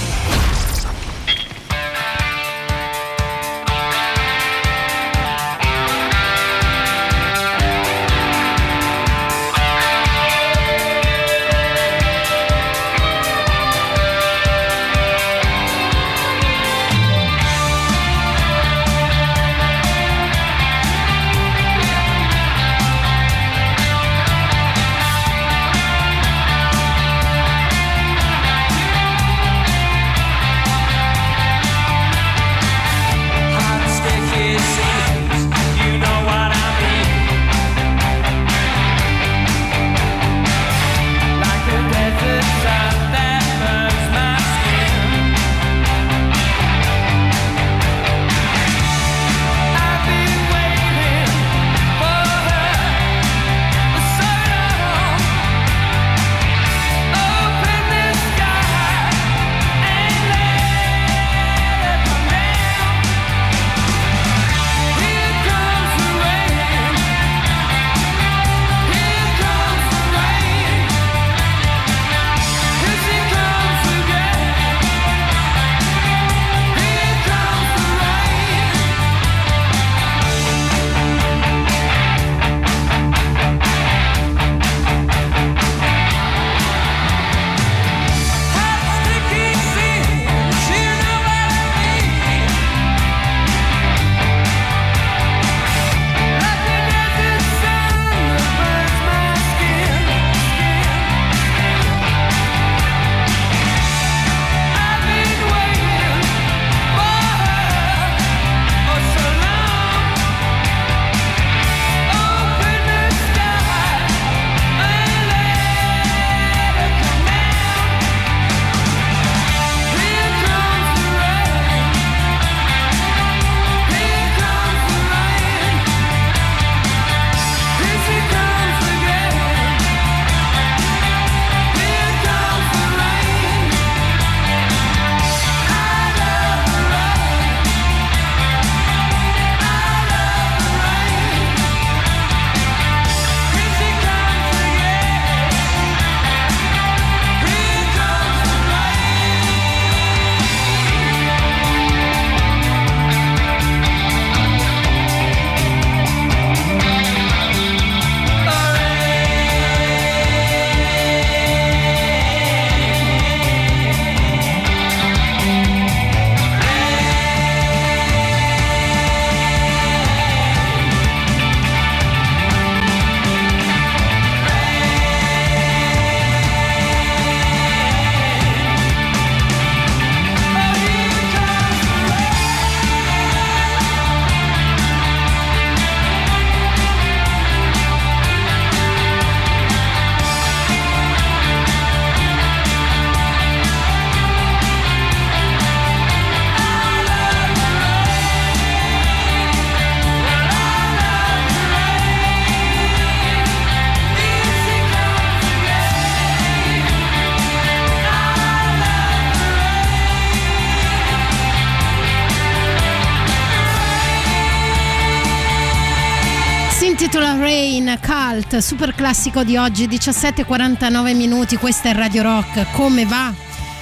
Super classico di oggi, 17:49 minuti. Questa è Radio Rock. Come va?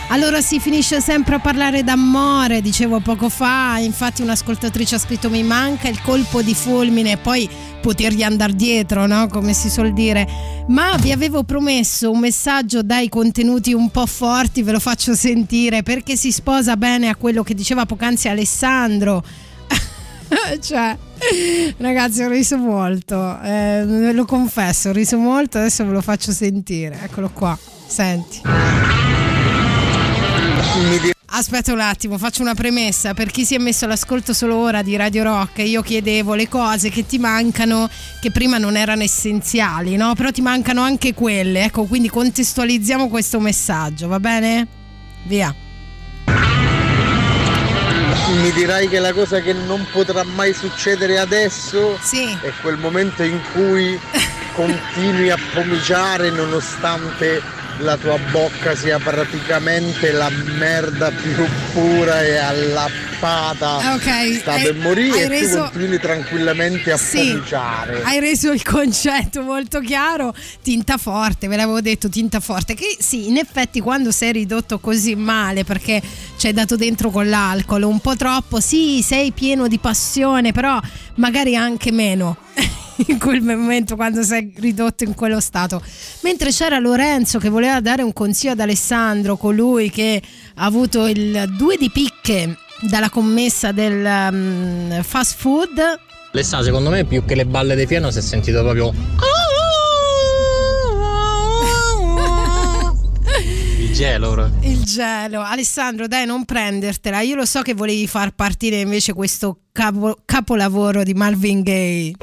Allora si finisce sempre a parlare d'amore, dicevo poco fa, infatti un'ascoltatrice ha scritto mi manca il colpo di fulmine e poi potergli andare dietro, no? Come si suol dire. Ma vi avevo promesso un messaggio dai contenuti un po' forti, ve lo faccio sentire perché si sposa bene a quello che diceva poc'anzi Alessandro. cioè, ragazzi, ho riso molto, eh, ve lo confesso, ho riso molto, adesso ve lo faccio sentire. Eccolo qua, senti. Aspetta un attimo, faccio una premessa. Per chi si è messo all'ascolto solo ora di Radio Rock, io chiedevo le cose che ti mancano, che prima non erano essenziali, no? Però ti mancano anche quelle. Ecco, quindi contestualizziamo questo messaggio, va bene? Via. Mi dirai che la cosa che non potrà mai succedere adesso è quel momento in cui continui a pomiciare nonostante la tua bocca sia praticamente la merda più pura e allappata. Ok. Sta Hai- per morire hai e reso- tu continui tranquillamente a Sì. pomiciare. Hai reso il concetto molto chiaro, tinta forte, ve l'avevo detto, tinta forte, che sì, in effetti quando sei ridotto così male perché ci hai dato dentro con l'alcol un po' troppo, sì, sei pieno di passione, però magari anche meno. In quel momento quando sei ridotto in quello stato. Mentre c'era Lorenzo che voleva dare un consiglio ad Alessandro, colui che ha avuto il 2 di picche dalla commessa del mm, fast food. Alessandro, secondo me più che le balle di piano si è sentito proprio il gelo. Il gelo. Alessandro, dai, non prendertela. Io lo so che volevi far partire invece questo capo- capolavoro di Marvin Gaye.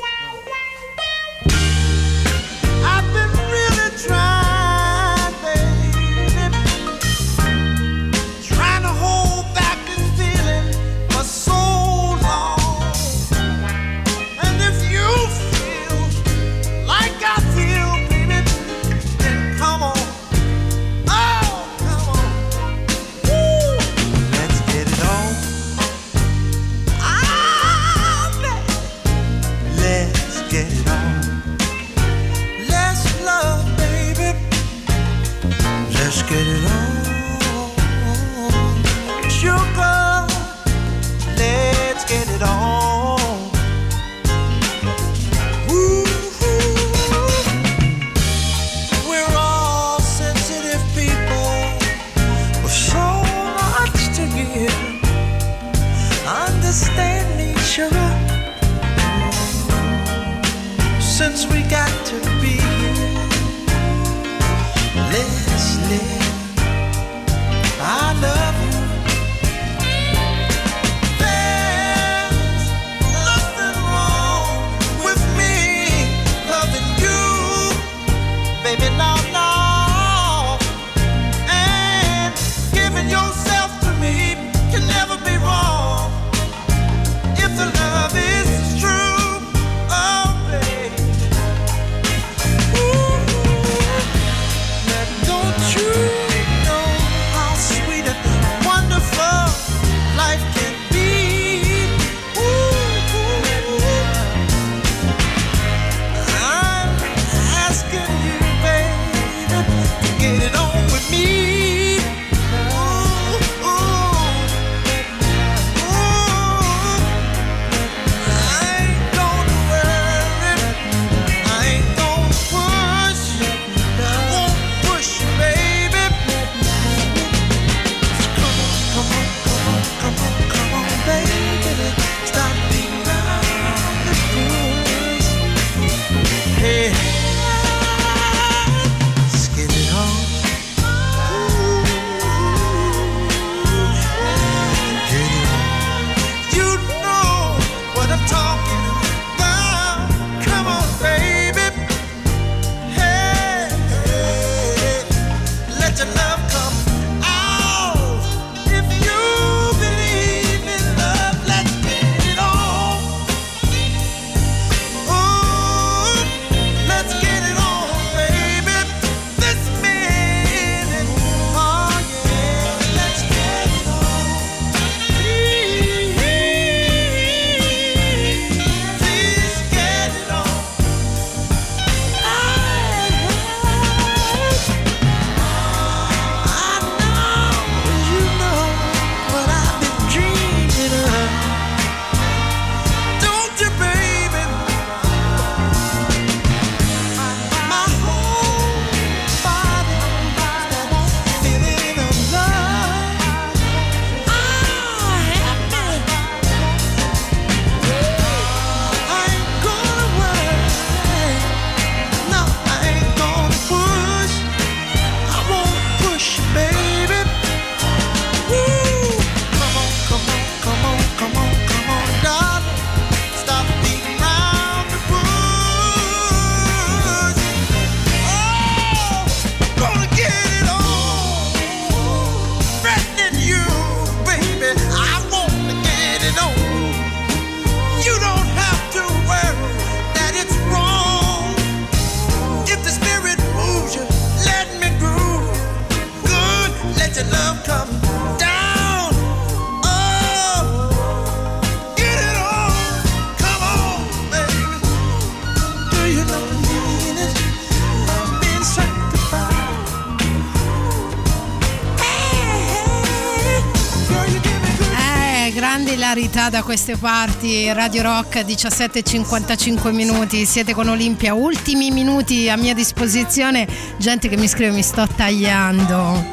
Da queste parti, Radio Rock 17.55 minuti, siete con Olimpia, ultimi minuti a mia disposizione, gente che mi scrive mi sto tagliando.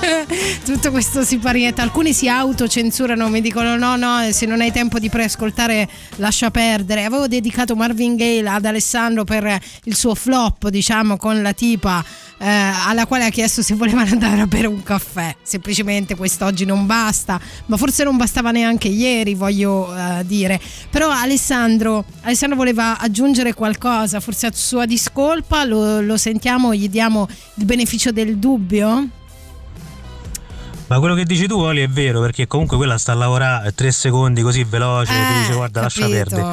Tutto questo siparietto, alcuni si autocensurano, mi dicono no no, se non hai tempo di preascoltare lascia perdere. Avevo dedicato Marvin Gaye ad Alessandro per il suo flop, diciamo, con la tipa eh, alla quale ha chiesto se volevano andare a bere un caffè. Semplicemente quest'oggi non basta, ma forse non bastava neanche ieri, voglio eh, dire. Però Alessandro, Alessandro voleva aggiungere qualcosa, forse a sua discolpa, lo, lo sentiamo, gli diamo il beneficio del dubbio? Ma quello che dici tu, Oli, è vero, perché comunque quella sta a lavorare tre secondi così veloce, ti Eh, dice guarda lascia capito. perdere.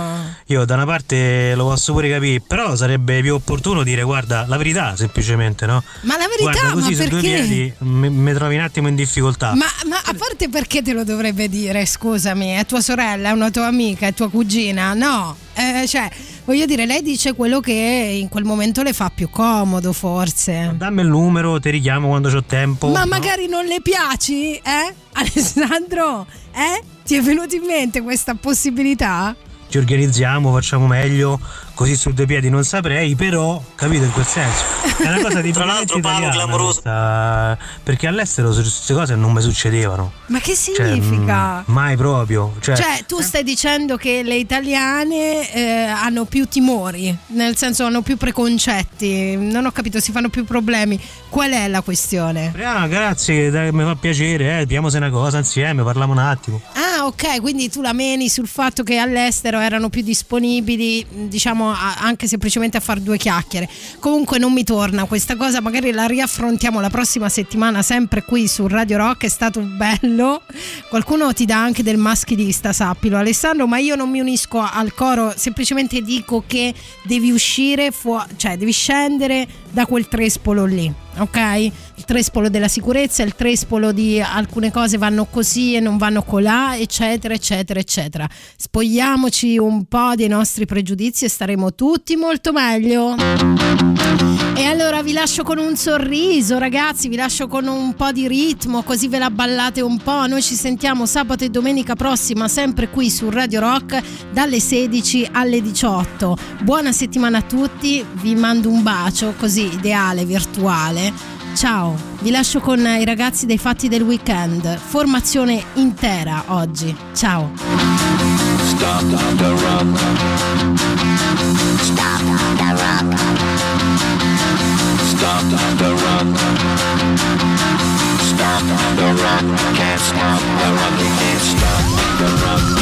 Io da una parte lo posso pure capire, però sarebbe più opportuno dire guarda la verità semplicemente, no? Ma la verità, Guarda così ma su due perché? piedi mi, mi trovi un attimo in difficoltà. Ma, ma a parte perché te lo dovrebbe dire, scusami, è tua sorella, è una tua amica, è tua cugina? No, Eh, cioè, voglio dire, lei dice quello che in quel momento le fa più comodo, forse. Dammi il numero, ti richiamo quando ho tempo. Ma no? magari non le piaci, eh? Alessandro, eh? Ti è venuta in mente questa possibilità? Ci organizziamo, facciamo meglio, così su due piedi non saprei, però capito in quel senso. È una cosa di Tra l'altro, Paolo, italiana clamoroso. questa, perché all'estero queste cose non mi succedevano. Ma che Cioè, significa? mm, mai proprio. Cioè, Cioè, tu stai dicendo che le italiane eh, hanno più timori, nel senso hanno più preconcetti, non ho capito, si fanno più problemi. Qual è la questione? Ah, grazie, dai, mi fa piacere, eh, piamose una cosa insieme, parliamo un attimo. Ah, ok, quindi tu la meni sul fatto che all'estero erano più disponibili, diciamo, a- anche semplicemente a fare due chiacchiere. Comunque non mi torna questa cosa, magari la riaffrontiamo la prossima settimana sempre qui su Radio Rock, è stato bello. Qualcuno ti dà anche del maschilista, sappilo Alessandro, ma io non mi unisco al coro, semplicemente dico che devi uscire fuori, cioè devi scendere da quel trespolo lì, ok? Il trespolo della sicurezza, il trespolo di alcune cose vanno così e non vanno colà, eccetera, eccetera, eccetera. Spogliamoci un po' dei nostri pregiudizi e staremo tutti molto meglio. E allora vi lascio con un sorriso, ragazzi, vi lascio con un po' di ritmo, così ve la ballate un po'. Noi ci sentiamo sabato e domenica prossima, sempre qui su Radio Rock, dalle 16 alle 18. Buona settimana a tutti, vi mando un bacio, così ideale, virtuale. Ciao, vi lascio con i ragazzi dei fatti del weekend. Formazione intera oggi. Ciao. Stop the rock. Stop the rock. Stop the rock. Stop the rock. Can't stop the rock. Can't stop the rock.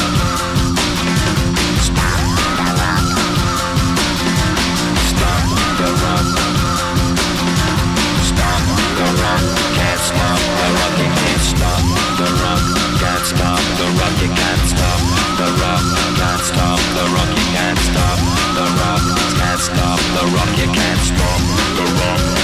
Can't stop the rock. You can't stop the rock.